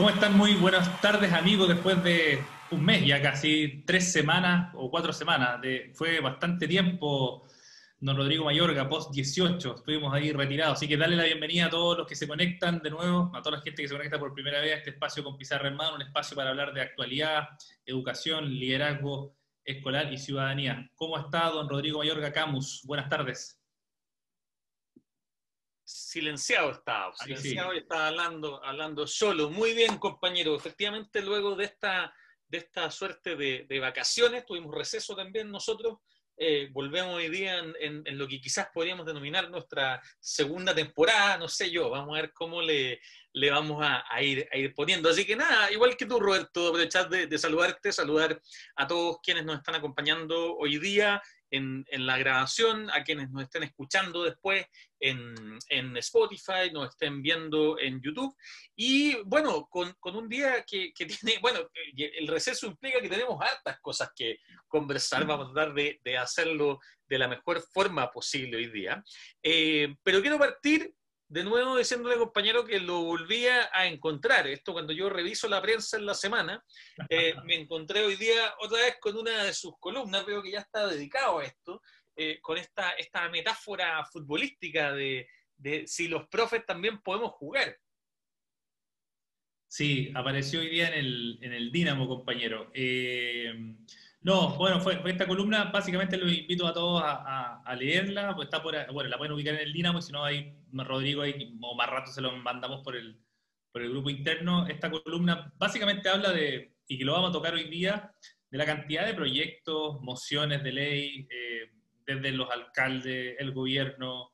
¿Cómo están? Muy buenas tardes, amigos. Después de un mes, ya casi tres semanas o cuatro semanas, de, fue bastante tiempo, don Rodrigo Mayorga, post 18, estuvimos ahí retirados. Así que dale la bienvenida a todos los que se conectan de nuevo, a toda la gente que se conecta por primera vez a este espacio con Pizarra en mano, un espacio para hablar de actualidad, educación, liderazgo escolar y ciudadanía. ¿Cómo está don Rodrigo Mayorga Camus? Buenas tardes silenciado estaba, silenciado y estaba hablando, hablando solo. Muy bien, compañero. Efectivamente, luego de esta, de esta suerte de, de vacaciones, tuvimos receso también nosotros. Eh, volvemos hoy día en, en, lo que quizás podríamos denominar nuestra segunda temporada, no sé yo, vamos a ver cómo le, le vamos a, a, ir, a ir poniendo. Así que nada, igual que tú, Roberto, aprovechar de, de saludarte, saludar a todos quienes nos están acompañando hoy día en, en, la grabación, a quienes nos estén escuchando después en, en, Spotify, nos estén viendo en YouTube. Y bueno, con, con un día que, que, tiene, bueno, el receso implica que tenemos hartas cosas que conversar, vamos a tratar de, de hacerlo de la mejor forma posible hoy día. Eh, pero quiero partir de nuevo diciéndole, compañero, que lo volvía a encontrar. Esto cuando yo reviso la prensa en la semana, eh, me encontré hoy día otra vez con una de sus columnas, veo que ya está dedicado a esto, eh, con esta, esta metáfora futbolística de, de, si los profes también podemos jugar. Sí, apareció hoy día en el, en el Dínamo, compañero. Eh, no, bueno, fue, fue, esta columna, básicamente los invito a todos a, a, a, leerla, pues está por, bueno, la pueden ubicar en el Dinamo, y si no, ahí Rodrigo ahí, o más rato se lo mandamos por el, por el grupo interno. Esta columna básicamente habla de, y que lo vamos a tocar hoy día, de la cantidad de proyectos, mociones de ley, eh, desde los alcaldes, el gobierno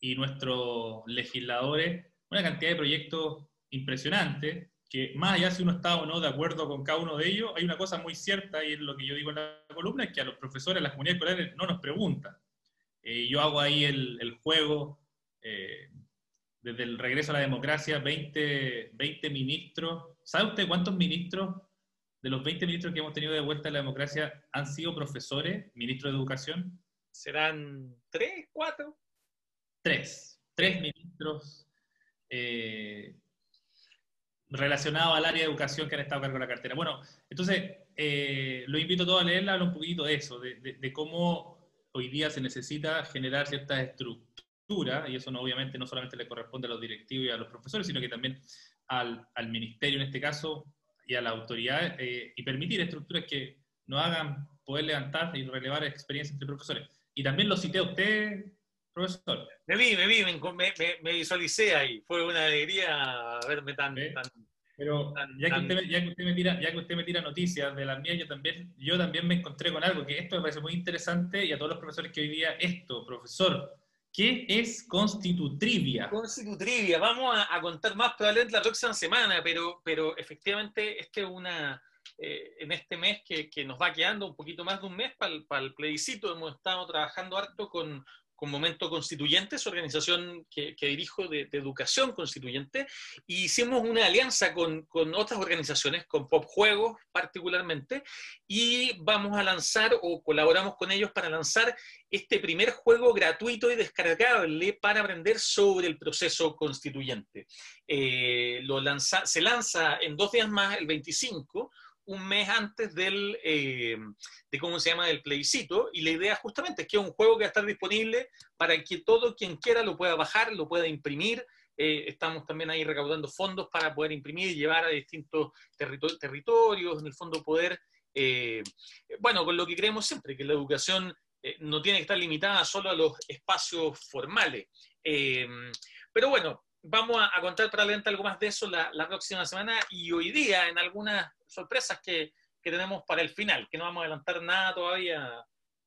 y nuestros legisladores, una cantidad de proyectos impresionantes que más allá si uno está o no de acuerdo con cada uno de ellos, hay una cosa muy cierta, y es lo que yo digo en la columna, es que a los profesores, a las comunidades escolares, no nos preguntan. Eh, yo hago ahí el juego, eh, desde el regreso a la democracia, 20, 20 ministros. ¿Sabe usted cuántos ministros de los 20 ministros que hemos tenido de vuelta a la democracia han sido profesores, ministros de educación? ¿Serán tres, cuatro? Tres. Tres ministros. Eh, relacionado al área de educación que han estado a cargo de la cartera. Bueno, entonces, eh, lo invito a todos a leerla, un poquito de eso, de, de, de, cómo hoy día se necesita generar ciertas estructuras, y eso no, obviamente no solamente le corresponde a los directivos y a los profesores, sino que también al, al ministerio en este caso y a la autoridad, eh, y permitir estructuras que nos hagan poder levantar y relevar experiencias entre profesores. Y también lo cité a usted, profesor. Me vi, me vi, me, me, me visualicé ahí. Fue una alegría verme tan... ¿Eh? tan Pero tan, ya, que usted, ya, que usted me tira, ya que usted me tira noticias de las mías, yo también, yo también me encontré con algo, que esto me parece muy interesante, y a todos los profesores que hoy día, esto, profesor, ¿qué es Constitutrivia? Constitutrivia, vamos a, contar más probablemente la próxima semana, pero, pero efectivamente este es una... Eh, en este mes que, que, nos va quedando un poquito más de un mes para el, para el plebiscito, hemos estado trabajando harto con, con Momento Constituyente, su organización que, dirijo de, educación constituyente, y hicimos una alianza con, con, otras organizaciones, con Pop Juegos particularmente, y vamos a lanzar o colaboramos con ellos para lanzar este primer juego gratuito y descargable para aprender sobre el proceso constituyente. Eh, lo lanza, se lanza en dos días más, el 25, un mes antes del, eh, de cómo se llama, del plebiscito, y la idea justamente es que es un juego que va a estar disponible para que todo quien quiera lo pueda bajar, lo pueda imprimir. Eh, estamos también ahí recaudando fondos para poder imprimir y llevar a distintos territor territorios, en el fondo poder, eh, bueno, con lo que creemos siempre, que la educación no tiene que estar limitada solo a los espacios formales. Pero bueno, vamos a, a, contar probablemente algo más de eso la, la, próxima semana y hoy día en algunas sorpresas que, que, tenemos para el final, que no vamos a adelantar nada todavía,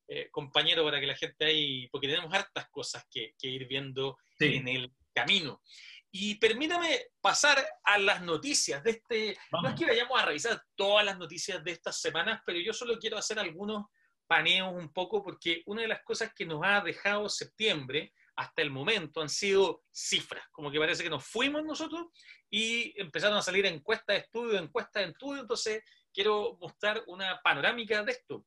eh, compañero, para que la gente ahí, porque tenemos hartas cosas que, que ir viendo sí. en el camino. Y permítame pasar a las noticias de este, vamos. no es que vayamos a revisar todas las noticias de estas semanas, pero yo solo quiero hacer algunos paneos un poco, porque una de las cosas que nos ha dejado septiembre, hasta el momento han sido cifras, como que parece que nos fuimos nosotros y empezaron a salir encuestas de estudio, encuestas de estudio, entonces quiero mostrar una panorámica de esto.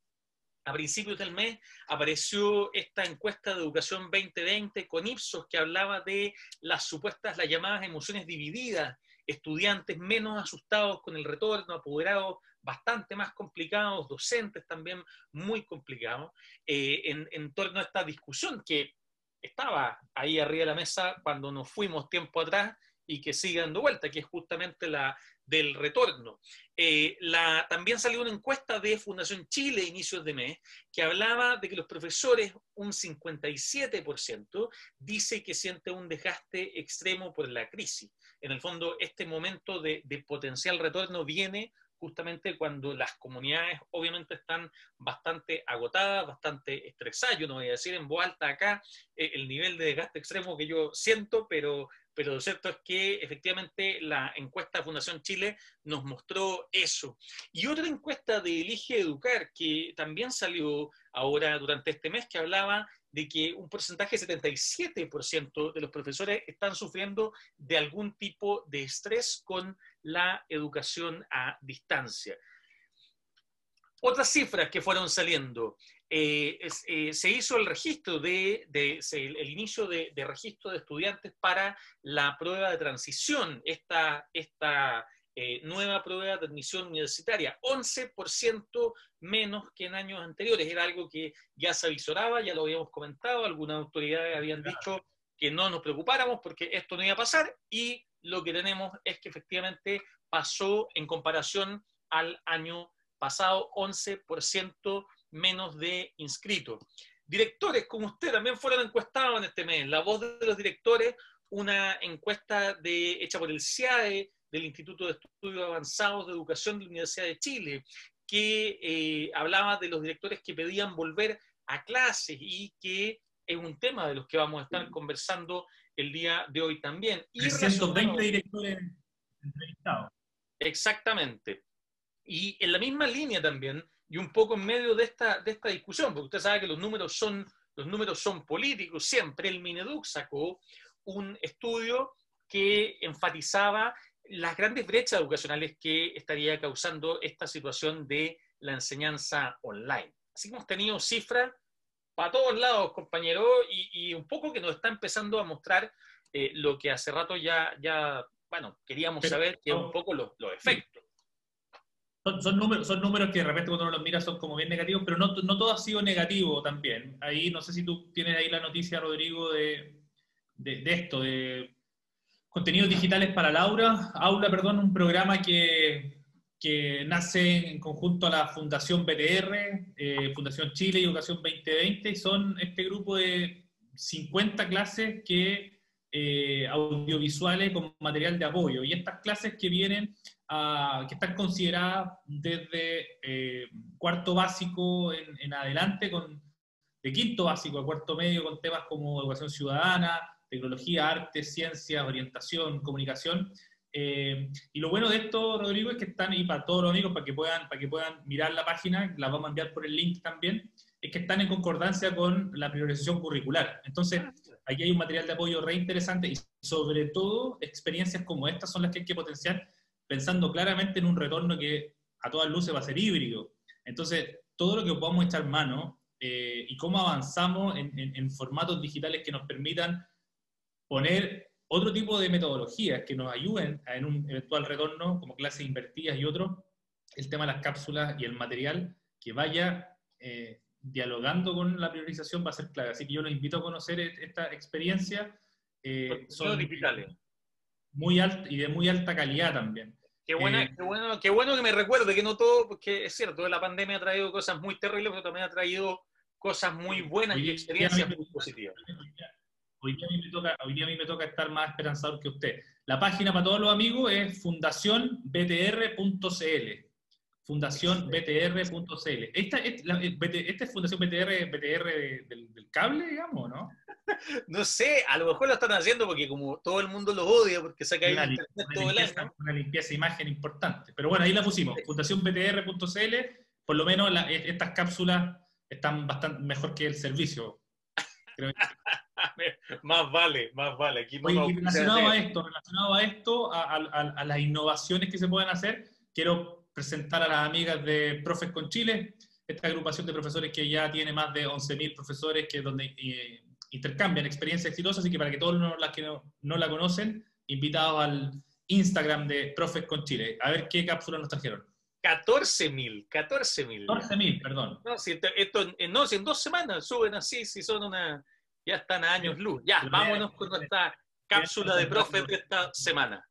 A principios del mes apareció esta encuesta de educación 2020 con Ipsos que hablaba de las supuestas, las llamadas emociones divididas estudiantes menos asustados con el retorno, apoderados bastante más complicados, docentes también muy complicados, eh, en, en torno a esta discusión que estaba ahí arriba de la mesa cuando nos fuimos tiempo atrás y que sigue dando vuelta, que es justamente la del retorno. Eh, la, también salió una encuesta de Fundación Chile, inicios de mes, que hablaba de que los profesores, un 57%, dice que siente un desgaste extremo por la crisis. En el fondo, este momento de, de potencial retorno viene justamente cuando las comunidades obviamente están bastante agotadas, bastante estresadas. Yo no voy a decir en voz alta acá eh, el nivel de desgaste extremo que yo siento, pero, pero lo cierto es que efectivamente la encuesta de Fundación Chile nos mostró eso. Y otra encuesta de Elige Educar, que también salió ahora durante este mes, que hablaba de que un porcentaje de 77% de los profesores están sufriendo de algún tipo de estrés con la educación a distancia. Otras cifras que fueron saliendo. Eh, eh, se hizo el registro de, el inicio de, registro de estudiantes para la prueba de transición, esta, esta eh, nueva prueba de admisión universitaria, 11% menos que en años anteriores. Era algo que ya se avisoraba, ya lo habíamos comentado, algunas autoridades habían dicho que no nos preocupáramos porque esto no iba a pasar y lo que tenemos es que efectivamente pasó en comparación al año pasado 11% menos de inscritos. Directores como usted también fueron encuestados en este mes. La voz de los directores, una encuesta de, hecha por el CIAE, del Instituto de Estudios Avanzados de Educación de la Universidad de Chile, que eh, hablaba de los directores que pedían volver a clases y que es un tema de los que vamos a estar conversando el día de hoy también. Y 120 directores entrevistados. Exactamente. Y en la misma línea también, y un poco en medio de esta, de esta discusión, porque usted sabe que los números son, los números son políticos, siempre el Mineduc sacó un estudio que enfatizaba las grandes brechas educacionales que estaría causando esta situación de la enseñanza online. Así que hemos tenido cifras para todos lados, compañero, y, un poco que nos está empezando a mostrar eh, lo que hace rato ya, ya bueno, queríamos saber, que es un poco los, efectos. Son, números, son números que de repente cuando uno los mira son como bien negativos, pero no, no todo ha sido negativo también. Ahí no sé si tú tienes ahí la noticia, Rodrigo, de, de, esto, de contenidos digitales para Laura, Aula, perdón, un programa que que nace en conjunto a la Fundación BTR, eh, Fundación Chile y Educación 2020, y son este grupo de 50 clases que, eh, audiovisuales con material de apoyo. Y estas clases que vienen, que están consideradas desde eh, cuarto básico en, en, adelante, con, de quinto básico a cuarto medio, con temas como educación ciudadana, tecnología, arte, ciencia, orientación, comunicación, eh, y lo bueno de esto, Rodrigo, es que están, y para todos los amigos, para que puedan, para que puedan mirar la página, la vamos a enviar por el link también, es que están en concordancia con la priorización curricular. Entonces, aquí hay un material de apoyo re interesante y sobre todo experiencias como estas son las que hay que potenciar, pensando claramente en un retorno que a todas luces va a ser híbrido. Entonces, todo lo que podamos echar mano eh, y cómo avanzamos en, en formatos digitales que nos permitan poner otro tipo de metodologías que nos ayuden en un eventual retorno, como clases invertidas y otros, el tema de las cápsulas y el material que vaya eh, dialogando con la priorización va a ser clave. Así que yo los invito a conocer e-, esta experiencia. Eh, son digitales. Muy alta y de muy alta calidad también. Qué, buena, eh, qué, bueno, qué bueno que me recuerde que no todo, porque es cierto, la pandemia ha traído cosas muy terribles, pero también ha traído cosas muy buenas y experiencias muy positivas. Hoy día, a mí me toca, hoy día a mí me toca estar más esperanzador que usted. La página para todos los amigos es fundacionbtr.cl. Fundacionbtr.cl. Esta, esta, esta, es Fundación BTR, BTR del, cable, digamos, ¿no? No sé, a lo mejor lo están haciendo porque como todo el mundo los odia, porque saca ahí internet todo el año. Una limpieza de imagen importante. Pero bueno, ahí la pusimos, fundacionbtr.cl, por lo menos estas cápsulas están bastante mejor que el servicio. Creo más vale, más vale. Aquí relacionado a esto, relacionado a esto, a, las innovaciones que se pueden hacer, quiero presentar a las amigas de Profes con Chile, esta agrupación de profesores que ya tiene más de 11.000 profesores que donde eh, intercambian experiencias exitosas, así que para que todos los que no, la conocen, invitados al Instagram de Profes con Chile. A ver qué cápsula nos trajeron. 14.000, 14.000. 14.000, perdón. No, si esto, no, si en dos semanas suben así, si son una, ya están a años luz. Ya, vámonos con nuestra cápsula de profes de esta semana.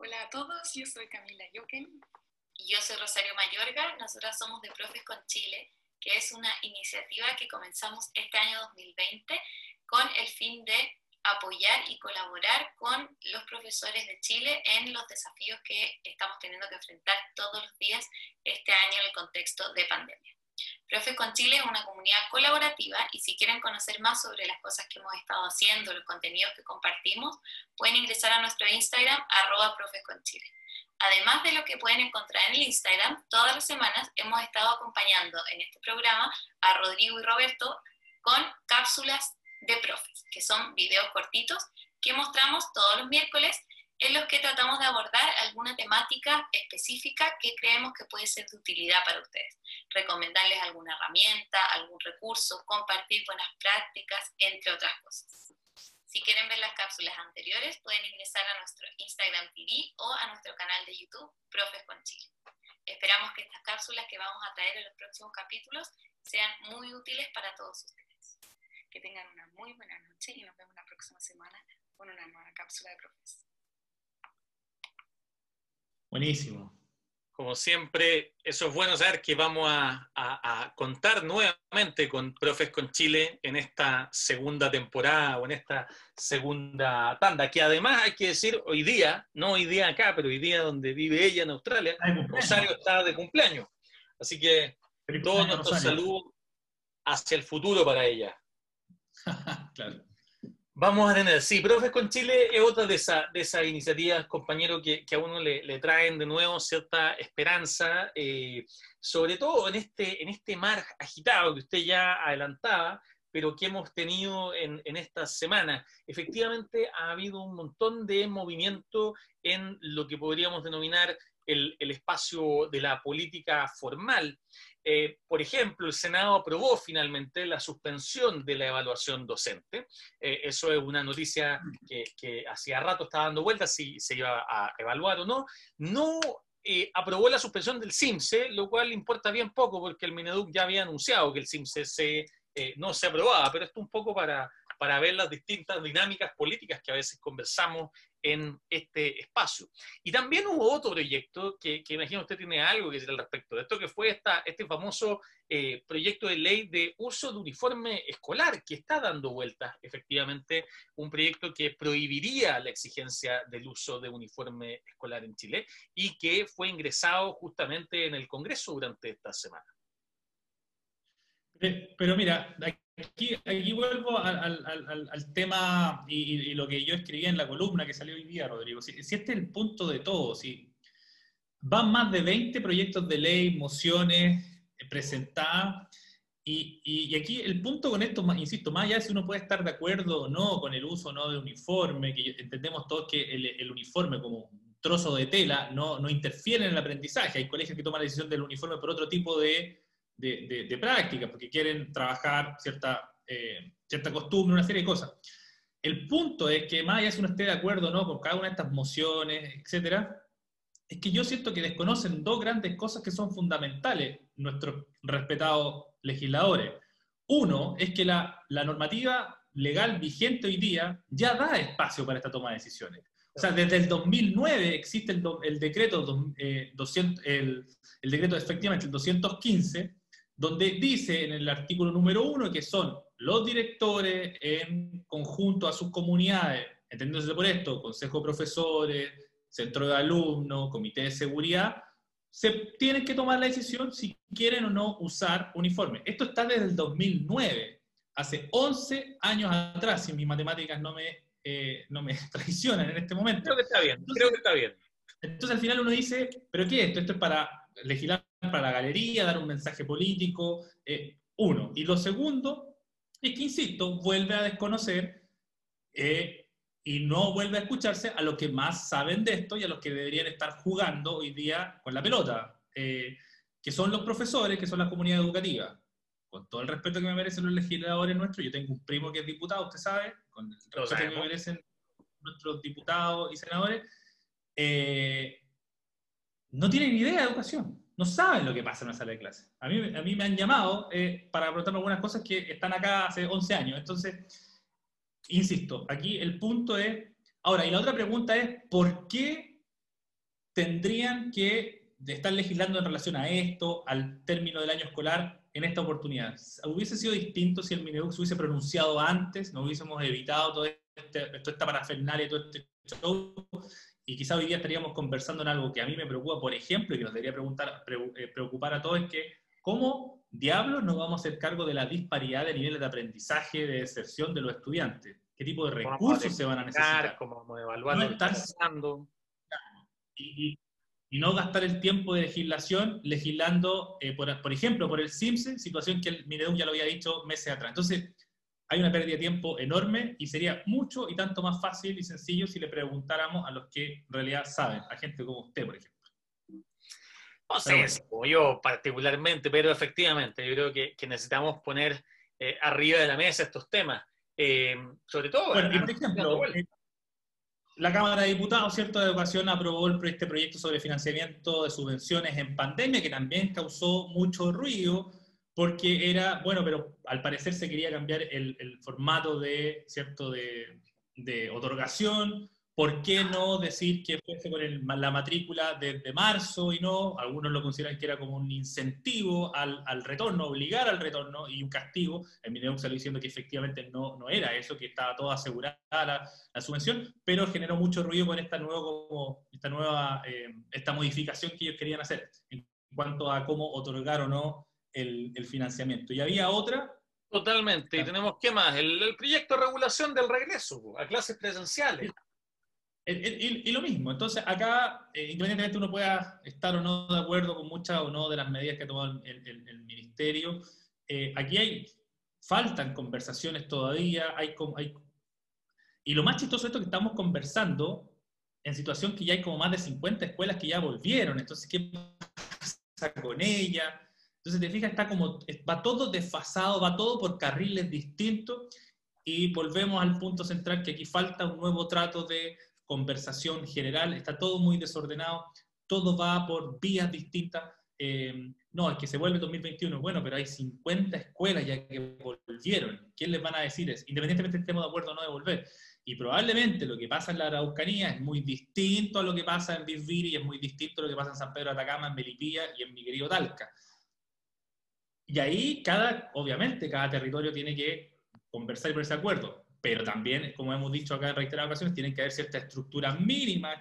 Hola a todos, yo soy Camila Yoken. Y yo soy Rosario Mayorga. Nosotras somos de Profes con Chile, que es una iniciativa que comenzamos este año 2020 con el fin de apoyar y colaborar con los profesores de Chile en los desafíos que estamos teniendo que enfrentar todos los días este año en el contexto de pandemia. Profes con Chile es una comunidad colaborativa y si quieren conocer más sobre las cosas que hemos estado haciendo, los contenidos que compartimos, pueden ingresar a nuestro Instagram, arroba con Chile. Además de lo que pueden encontrar en el Instagram, todas las semanas hemos estado acompañando en este programa a Rodrigo y Roberto con cápsulas de profes, que son videos cortitos que mostramos todos los miércoles en los que tratamos de abordar alguna temática específica que creemos que puede ser de utilidad para ustedes. Recomendarles alguna herramienta, algún recurso, compartir buenas prácticas, entre otras cosas. Si quieren ver las cápsulas anteriores, pueden ingresar a nuestro Instagram TV o a nuestro canal de YouTube, Profes con Chile. Esperamos que estas cápsulas que vamos a traer en los próximos capítulos sean muy útiles para todos ustedes. Que tengan una muy buena noche y nos vemos la próxima semana con una nueva cápsula de profes. Buenísimo. Como siempre, eso es bueno saber que vamos a, contar nuevamente con Profes con Chile en esta segunda temporada o en esta segunda tanda, que además hay que decir hoy día, no hoy día acá, pero hoy día donde vive ella en Australia, Rosario está de cumpleaños. Así que todo nuestro saludo hacia el futuro para ella. claro. Vamos a tener, sí, Profes con Chile es otra de esas de esa iniciativas, compañero, que, a uno le, traen de nuevo cierta esperanza, eh, sobre todo en este, en este mar agitado que usted ya adelantaba, pero que hemos tenido en, en estas semanas. Efectivamente, ha habido un montón de movimiento en lo que podríamos denominar el, el espacio de la política formal. Eh, por ejemplo, el Senado aprobó finalmente la suspensión de la evaluación docente. Eh, eso es una noticia que, hacía rato estaba dando vueltas si se iba a evaluar o no. No eh, aprobó la suspensión del CIMSE, lo cual importa bien poco porque el Mineduc ya había anunciado que el CIMSE se, no se aprobaba, pero esto un poco para, para ver las distintas dinámicas políticas que a veces conversamos en este espacio. Y también hubo otro proyecto que, que imagino usted tiene algo que decir al respecto de esto, que fue esta, este famoso eh, proyecto de ley de uso de uniforme escolar, que está dando vueltas efectivamente, un proyecto que prohibiría la exigencia del uso de uniforme escolar en Chile y que fue ingresado justamente en el Congreso durante esta semana. Pero mira, Aquí, vuelvo al, al, tema y, lo que yo escribí en la columna que salió hoy día, Rodrigo. Si, este es el punto de todo, si van más de 20 proyectos de ley, mociones eh, presentadas, y, y, aquí el punto con esto, insisto, más allá de si uno puede estar de acuerdo o no con el uso no de uniforme, que entendemos todos que el, el uniforme como un trozo de tela no, no interfiere en el aprendizaje. Hay colegios que toman la decisión del uniforme por otro tipo de de, de, prácticas, porque quieren trabajar cierta, eh, cierta costumbre, una serie de cosas. El punto es que más allá si uno esté de acuerdo no con cada una de estas mociones, etcétera, es que yo siento que desconocen dos grandes cosas que son fundamentales nuestros respetados legisladores. Uno es que la, la normativa legal vigente hoy día ya da espacio para esta toma de decisiones. O sea, desde el 2009 existe el, decreto, 200, eh, el, el, decreto efectivamente el 215, donde dice en el artículo número uno que son los directores en conjunto a sus comunidades, entendiéndose por esto, consejo de profesores, centro de alumnos, comité de seguridad, se tienen que tomar la decisión si quieren o no usar uniforme. Esto está desde el 2009, hace 11 años atrás, si mis matemáticas no me, eh, no me traicionan en este momento. Creo que está bien, creo que está bien. Entonces al final uno dice, ¿pero qué es esto? Esto es para legislar para la galería, dar un mensaje político, eh, uno. Y lo segundo es que, insisto, vuelve a desconocer eh, y no vuelve a escucharse a los que más saben de esto y a los que deberían estar jugando hoy día con la pelota, eh, que son los profesores, que son la comunidad educativa. con todo el respeto que me merecen los legisladores nuestros, yo tengo un primo que es diputado, usted sabe, con el respeto que me merecen nuestros diputados y senadores, eh, no tienen idea de educación, no saben lo que pasa en una sala de clase. A mí, a mí me han llamado eh, para preguntarme algunas cosas que están acá hace 11 años. Entonces, insisto, aquí el punto es, ahora, y la otra pregunta es, ¿por qué tendrían que estar legislando en relación a esto, al término del año escolar, en esta oportunidad? ¿Hubiese sido distinto si el Mineduc se hubiese pronunciado antes? ¿No hubiésemos evitado todo este, toda esta parafernalia y todo este show? Y quizá hoy día estaríamos conversando en algo que a mí me preocupa, por ejemplo, y que nos debería preguntar, eh, preocupar a todos, es que ¿cómo diablos nos vamos a hacer cargo de la disparidad de niveles de aprendizaje, de deserción de los estudiantes? ¿Qué tipo de recursos se van a necesitar? ¿Cómo vamos a evaluar? No y, y no gastar el tiempo de legislación legislando, eh, por, por, ejemplo, por el CIMSE, situación que el Mineduc ya lo había dicho meses atrás. Entonces, hay una pérdida de tiempo enorme y sería mucho y tanto más fácil y sencillo si le preguntáramos a los que en realidad saben, a gente como usted, por ejemplo. No sé, como yo particularmente, pero efectivamente, yo creo que, que necesitamos poner eh, arriba de la mesa estos temas. Eh, sobre todo, bueno, y por ejemplo, la Cámara de Diputados, ¿cierto?, de Educación aprobó este proyecto sobre financiamiento de subvenciones en pandemia, que también causó mucho ruido, porque era, bueno, pero al parecer se quería cambiar el, el formato de, ¿cierto?, de, de otorgación, ¿Por qué no decir que fuese con la matrícula desde marzo y no? Algunos lo consideran que era como un incentivo al, al retorno, obligar al retorno y un castigo. El Mineduc salió diciendo que efectivamente no, no era eso, que estaba todo asegurada la, la subvención, pero generó mucho ruido con esta, nuevo, como, esta nueva eh, esta modificación que ellos querían hacer en cuanto a cómo otorgar o no el, el financiamiento. Y había otra Totalmente. Y tenemos, ¿qué más? El, el, proyecto de regulación del regreso a clases presenciales. Y, lo mismo, entonces acá, eh, independientemente uno pueda estar o no de acuerdo con muchas o no de las medidas que ha tomado el, el, ministerio, eh, aquí hay, faltan conversaciones todavía, hay, hay, y lo más chistoso es esto que estamos conversando en situación que ya hay como más de 50 escuelas que ya volvieron, entonces, ¿qué pasa con ella? Entonces, te fijas, está como, va todo desfasado, va todo por carriles distintos, y volvemos al punto central que aquí falta un nuevo trato de conversación general, está todo muy desordenado, todo va por vías distintas. Eh, no, es que se vuelve 2021, bueno, pero hay 50 escuelas ya que volvieron. ¿Quién les van a decir eso? Independientemente estemos de acuerdo o no de volver. Y probablemente lo que pasa en la Araucanía es muy distinto a lo que pasa en Bisbiri es muy distinto a lo que pasa en San Pedro de Atacama, en Melipilla y en mi querido Talca. Y ahí cada, obviamente, cada territorio tiene que conversar y ponerse de acuerdo. Pero también, como hemos dicho acá en reiteradas ocasiones, tienen que haber ciertas estructuras mínimas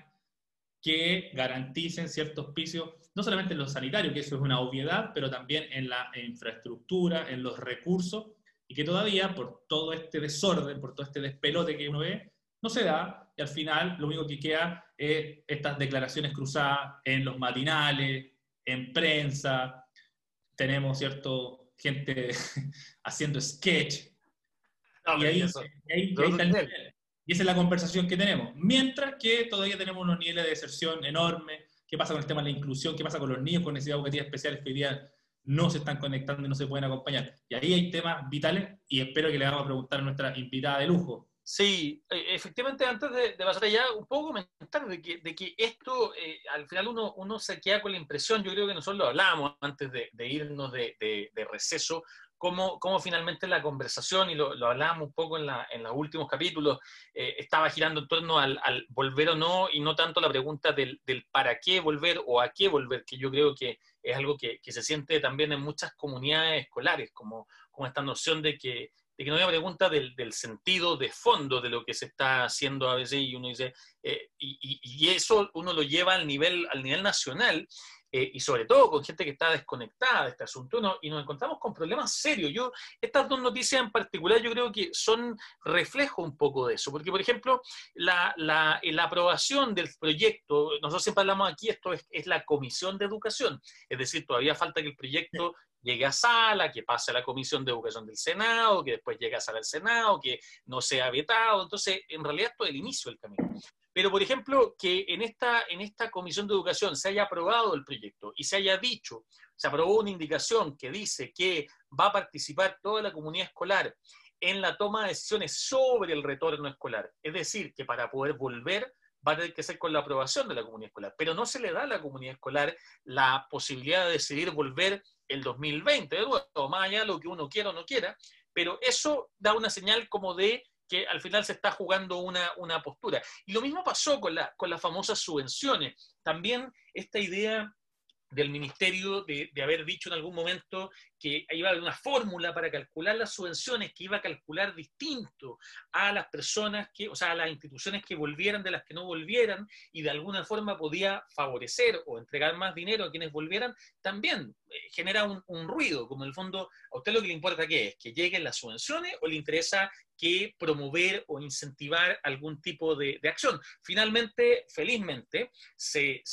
que garanticen ciertos pisos, no solamente en lo sanitario, que eso es una obviedad, pero también en la infraestructura, en los recursos, y que todavía, por todo este desorden, por todo este despelote que uno ve, no se da, y al final lo único que queda es estas declaraciones cruzadas en los matinales, en prensa, tenemos, ¿cierto?, gente haciendo sketch, y, ahí, y, esa es la conversación que tenemos. Mientras que todavía tenemos unos niveles de deserción enormes. ¿Qué pasa con el tema de la inclusión? ¿Qué pasa con los niños con necesidades educativas especiales que hoy día no se están conectando y no se pueden acompañar? Y ahí hay temas vitales y espero que le vamos a preguntar a nuestra invitada de lujo. Sí, e, efectivamente, antes de, pasar allá, un poco comentar de que, de que esto, eh, al final uno, uno se queda con la impresión, yo creo que nosotros lo hablábamos antes de, de irnos de, de, receso, cómo, cómo, finalmente la conversación, y lo, lo hablábamos un poco en, la, en los últimos capítulos, eh, estaba girando en torno al, al, volver o no, y no tanto la pregunta del, del, para qué volver o a qué volver, que yo creo que es algo que, que se siente también en muchas comunidades escolares, como, como esta noción de que, de que no haya pregunta del, del, sentido de fondo de lo que se está haciendo a veces, y uno dice, eh, y, eso uno lo lleva al nivel, al nivel nacional, eh, y sobre todo con gente que está desconectada de este asunto, y nos encontramos con problemas serios. Yo, estas dos noticias en particular yo creo que son reflejo un poco de eso, porque por ejemplo, la, la, la aprobación del proyecto, nosotros siempre hablamos aquí, esto es, es, la Comisión de Educación, es decir, todavía falta que el proyecto llegue a sala, que pase a la Comisión de Educación del Senado, que después llegue a sala del Senado, que no sea vetado. Entonces, en realidad, esto es el inicio del camino. Pero, por ejemplo, que en esta, en esta Comisión de Educación se haya aprobado el proyecto y se haya dicho, se aprobó una indicación que dice que va a participar toda la comunidad escolar en la toma de decisiones sobre el retorno escolar. Es decir, que para poder volver va a tener que ser con la aprobación de la comunidad escolar, pero no se le da a la comunidad escolar la posibilidad de decidir volver el 2020, de nuevo, más allá de lo que uno quiera o no quiera, pero eso da una señal como de que al final se está jugando una, una postura. Y lo mismo pasó con, la, con las famosas subvenciones. También esta idea del ministerio de, haber dicho en algún momento que iba a haber una fórmula para calcular las subvenciones que iba a calcular distinto a las personas que, o sea, a las instituciones que volvieran de las que no volvieran y de alguna forma podía favorecer o entregar más dinero a quienes volvieran, también eh, genera un, un ruido, como en el fondo, a usted lo que le importa qué es, que lleguen las subvenciones o le interesa que promover o incentivar algún tipo de, acción. Finalmente, felizmente, se,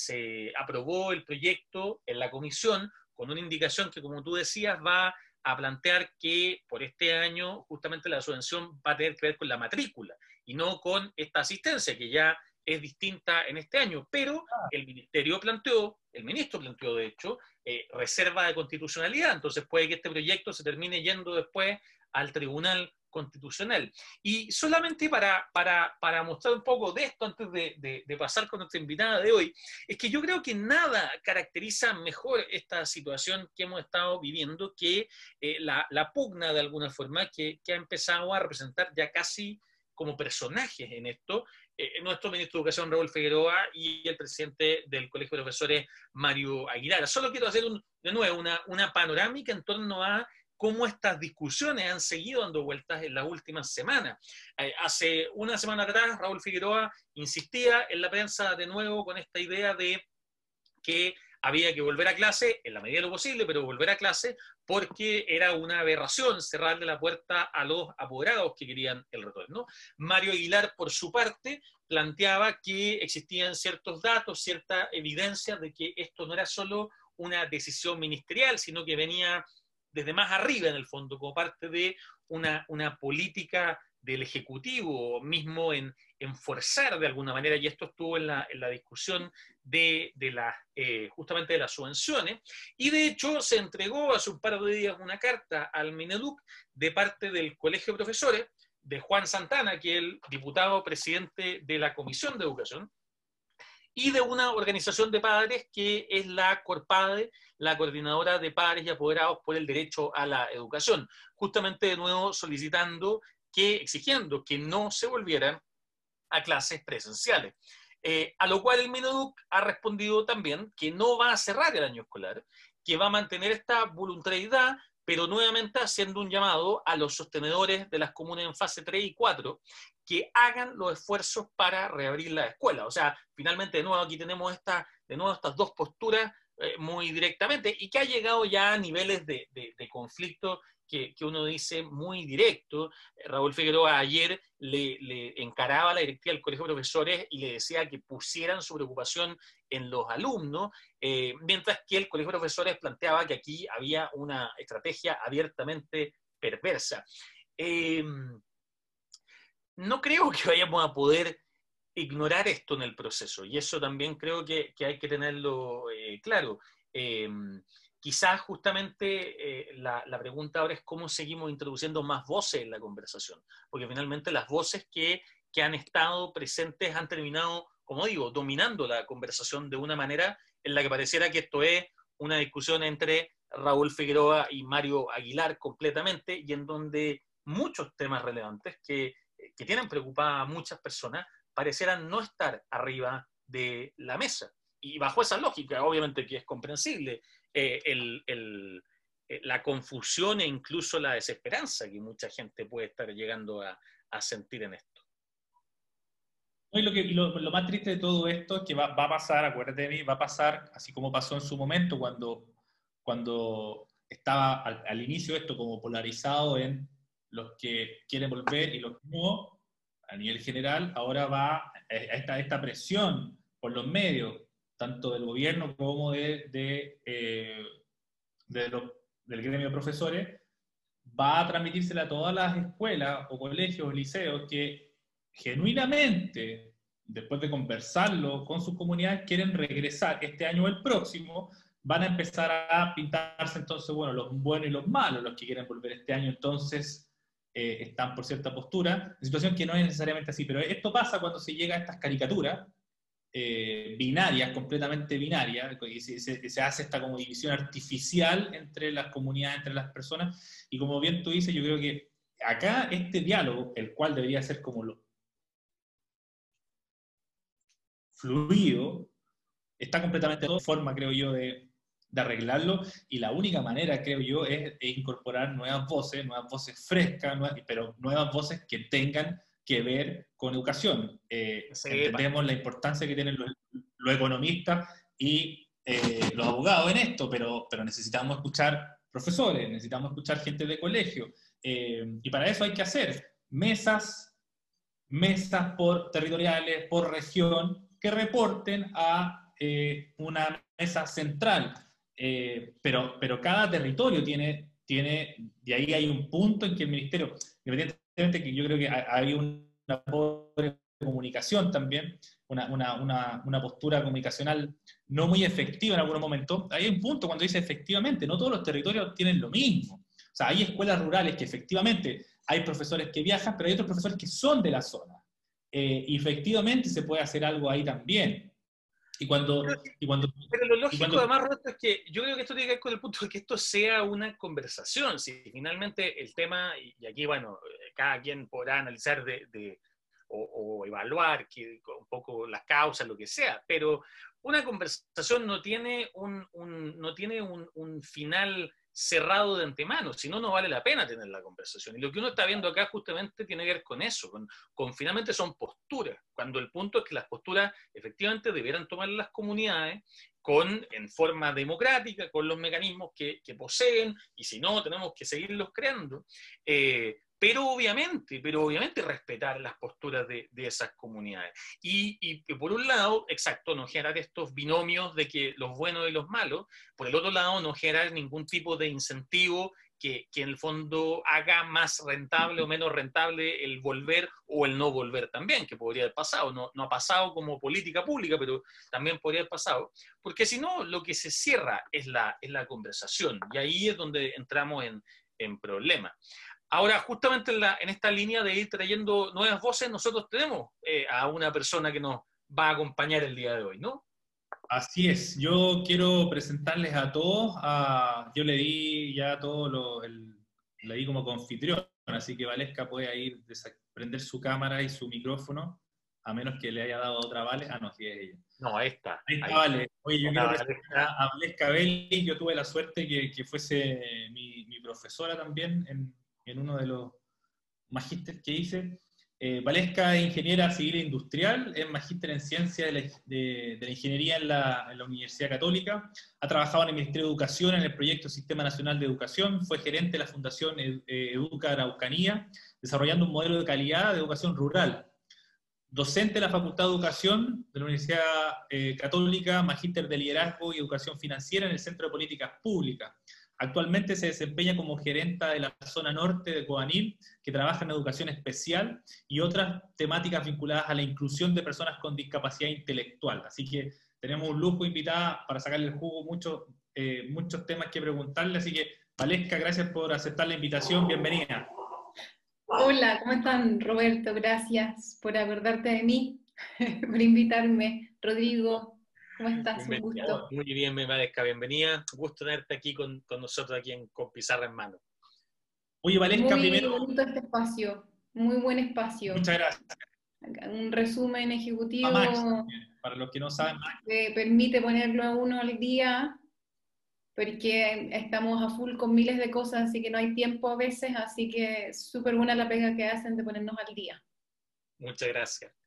aprobó el proyecto en la comisión con una indicación que, como tú decías, va a plantear que por este año justamente la subvención va a tener que ver con la matrícula y no con esta asistencia que ya es distinta en este año, pero ah. el ministerio planteó, el ministro planteó de hecho, eh, reserva de constitucionalidad, entonces puede que este proyecto se termine yendo después al Tribunal constitucional. Y solamente para, para, para mostrar un poco de esto antes de, de, pasar con nuestra invitada de hoy, es que yo creo que nada caracteriza mejor esta situación que hemos estado viviendo que eh, la, la, pugna de alguna forma que, que ha empezado a representar ya casi como personajes en esto, eh, nuestro ministro de Educación, Raúl Figueroa, y el presidente del Colegio de Profesores, Mario Aguilar. Solo quiero hacer un, de nuevo una, una panorámica en torno a cómo estas discusiones han seguido dando vueltas en las últimas semanas. Eh, hace una semana atrás, Raúl Figueroa insistía en la prensa de nuevo con esta idea de que había que volver a clase, en la medida de lo posible, pero volver a clase, porque era una aberración cerrarle la puerta a los apoderados que querían el retorno. Mario Aguilar, por su parte, planteaba que existían ciertos datos, cierta evidencia de que esto no era solo una decisión ministerial, sino que venía desde más arriba en el fondo, como parte de una, una política del Ejecutivo mismo en, en, forzar de alguna manera, y esto estuvo en la, en la discusión de, de la, eh, justamente de las subvenciones, y de hecho se entregó hace un par de días una carta al Mineduc de parte del Colegio de Profesores, de Juan Santana, que es el diputado presidente de la Comisión de Educación, y de una organización de padres que es la CORPADE, la Coordinadora de Padres y Apoderados por el Derecho a la Educación, justamente de nuevo solicitando que, exigiendo que no se volvieran a clases presenciales. Eh, a lo cual el Mineduc ha respondido también que no va a cerrar el año escolar, que va a mantener esta voluntariedad, pero nuevamente haciendo un llamado a los sostenedores de las comunas en fase 3 y 4 que hagan los esfuerzos para reabrir la escuela. O sea, finalmente, de nuevo, aquí tenemos esta, de nuevo estas dos posturas eh, muy directamente y que ha llegado ya a niveles de, conflicto que, uno dice muy directo. Raúl Figueroa ayer le, encaraba a la directiva del Colegio de Profesores y le decía que pusieran su preocupación en los alumnos, eh, mientras que el Colegio de Profesores planteaba que aquí había una estrategia abiertamente perversa. Eh, no creo que vayamos a poder ignorar esto en el proceso y eso también creo que, hay que tenerlo eh, claro. Eh, quizás justamente eh, la, pregunta ahora es cómo seguimos introduciendo más voces en la conversación, porque finalmente las voces que, que han estado presentes han terminado, como digo, dominando la conversación de una manera en la que pareciera que esto es una discusión entre Raúl Figueroa y Mario Aguilar completamente y en donde muchos temas relevantes que que tienen preocupada a muchas personas parecieran no estar arriba de la mesa. Y bajo esa lógica, obviamente que es comprensible, eh, eh, la confusión e incluso la desesperanza que mucha gente puede estar llegando a, sentir en esto. Y lo, que, lo, más triste de todo esto es que va, a pasar, acuérdate de mí, va a pasar así como pasó en su momento cuando, cuando estaba al, al inicio esto como polarizado en los que quieren volver y los que no, a nivel general, ahora va a esta, esta presión por los medios, tanto del gobierno como de, de, eh, de del gremio de profesores, va a transmitírsela a todas las escuelas o colegios o liceos que genuinamente, después de conversarlo con sus comunidades, quieren regresar este año o el próximo, van a empezar a pintarse entonces, bueno, los buenos y los malos, los que quieren volver este año, entonces eh, están por cierta postura, situación que no es necesariamente así, pero esto pasa cuando se llega a estas caricaturas eh, binarias, completamente binarias, y se, se, hace esta como división artificial entre las comunidades, entre las personas, y como bien tú dices, yo creo que acá este diálogo, el cual debería ser como lo fluido, está completamente de forma, creo yo, de, de arreglarlo y la única manera, creo yo, es, incorporar nuevas voces, nuevas voces frescas, pero nuevas voces que tengan que ver con educación. Eh, entendemos la importancia que tienen los, economistas y eh, los abogados en esto, pero, pero necesitamos escuchar profesores, necesitamos escuchar gente de colegio. Eh, y para eso hay que hacer mesas, mesas por territoriales, por región, que reporten a una mesa central. pero, pero cada territorio tiene, tiene, y ahí hay un punto en que el ministerio, independientemente que yo creo que hay una pobre comunicación también, una, una, una, postura comunicacional no muy efectiva en algunos momentos. Hay un punto cuando dice efectivamente, no todos los territorios tienen lo mismo. O sea, hay escuelas rurales que efectivamente hay profesores que viajan, pero hay otros profesores que son de la zona. Eh, efectivamente se puede hacer algo ahí también. Y cuando, pero, y cuando, pero lo lógico además, Roberto, es que yo creo que esto tiene que ver con el punto de que esto sea una conversación. Si finalmente el tema, y aquí, bueno, cada quien podrá analizar de, o, evaluar que, un poco las causas, lo que sea, pero una conversación no tiene un, no tiene un, final cerrado de antemano, si no, no vale la pena tener la conversación. Y lo que uno está viendo acá justamente tiene que ver con eso, con, finalmente son posturas, cuando el punto es que las posturas efectivamente debieran tomar las comunidades con, en forma democrática, con los mecanismos que, poseen, y si no, tenemos que seguirlos creando. Eh, pero obviamente, pero obviamente respetar las posturas de, esas comunidades. Y, y, por un lado, exacto, no generar estos binomios de que los buenos y los malos, por el otro lado, no generar ningún tipo de incentivo que, que, en el fondo haga más rentable o menos rentable el volver o el no volver también, que podría haber pasado. No, no ha pasado como política pública, pero también podría haber pasado. Porque si no, lo que se cierra es la, es la conversación. Y ahí es donde entramos en, en problemas. Ahora, justamente en, esta línea de ir trayendo nuevas voces, nosotros tenemos eh, a una persona que nos va a acompañar el día de hoy, ¿no? Así es, yo quiero presentarles a todos, yo le di ya todo lo, le di como confitrión, así que Valesca puede ir, prender su cámara y su micrófono, a menos que le haya dado otra Vale. Ah, no, sí es ella. No, ahí está. Ahí está, Vale. Oye, yo quiero presentar a Valesca Belli, yo tuve la suerte que, que fuese mi, mi profesora también en, en uno de los magísteres que hice. Eh, Valesca es ingeniera civil e industrial, es magíster en ciencia de la, ingeniería en la, Universidad Católica, ha trabajado en el Ministerio de Educación en el proyecto Sistema Nacional de Educación, fue gerente de la Fundación eh, Educa Araucanía, desarrollando un modelo de calidad de educación rural. Docente de la Facultad de Educación de la Universidad eh, Católica, magíster de liderazgo y educación financiera en el Centro de Políticas Públicas. Actualmente se desempeña como gerenta de la zona norte de Coanil, que trabaja en educación especial y otras temáticas vinculadas a la inclusión de personas con discapacidad intelectual. Así que tenemos un lujo invitada para sacarle el jugo muchos, eh, muchos temas que preguntarle. Así que, Valesca, gracias por aceptar la invitación. Bienvenida. Hola, ¿cómo están, Roberto? Gracias por acordarte de mí, por invitarme. Rodrigo, ¿Cómo estás? Un gusto. Muy bien, me Valesca, bienvenida. Un gusto tenerte aquí con, con nosotros, aquí en, con Pizarra en mano. Oye, Valesca, muy primero... bonito este espacio, muy buen espacio. Muchas gracias. Un resumen ejecutivo. para los que no saben. Que permite ponerlo a uno al día, porque estamos a full con miles de cosas, así que no hay tiempo a veces, así que súper buena la pega que hacen de ponernos al día. Muchas gracias.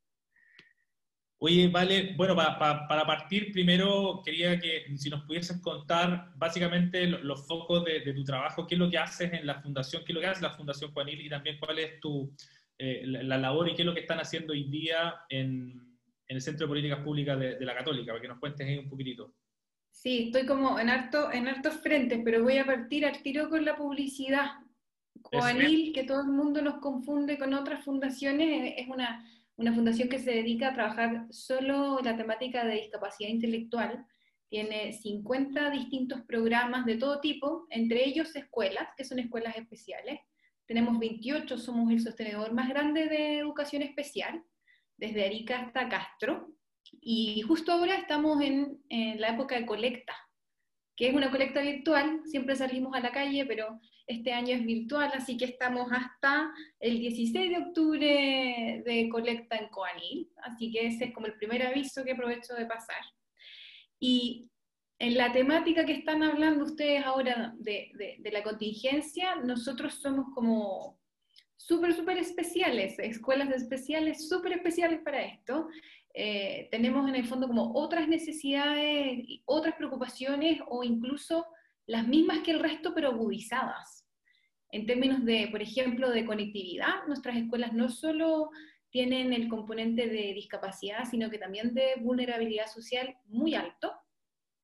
Oye, vale, bueno, para partir primero quería que si nos pudieses contar básicamente los, focos de, tu trabajo, qué es lo que haces en la fundación, qué es lo que hace la Fundación Juanil y también cuál es tu, eh, la, labor y qué es lo que están haciendo hoy día en, el Centro de Políticas Públicas de, la Católica, para que nos cuentes ahí un poquitito. Sí, estoy como en harto, en hartos frentes, pero voy a partir al tiro con la publicidad. Coanil, que todo el mundo nos confunde con otras fundaciones, es una, una fundación que se dedica a trabajar solo la temática de discapacidad intelectual. Tiene 50 distintos programas de todo tipo, entre ellos escuelas, que son escuelas especiales. Tenemos 28, somos el sostenedor más grande de educación especial, desde Arica hasta Castro. Y justo ahora estamos en, la época de colecta, que es una colecta virtual, siempre salimos a la calle, pero este año es virtual, así que estamos hasta el 16 de octubre de colecta en Coanil, así que ese es como el primer aviso que aprovecho de pasar. Y en la temática que están hablando ustedes ahora de, la contingencia, nosotros somos como súper, súper especiales, escuelas especiales, súper especiales para esto. Eh, tenemos en el fondo como otras necesidades, otras preocupaciones o incluso las mismas que el resto, pero agudizadas. En términos de, por ejemplo, de conectividad, nuestras escuelas no solo tienen el componente de discapacidad, sino que también de vulnerabilidad social muy alto.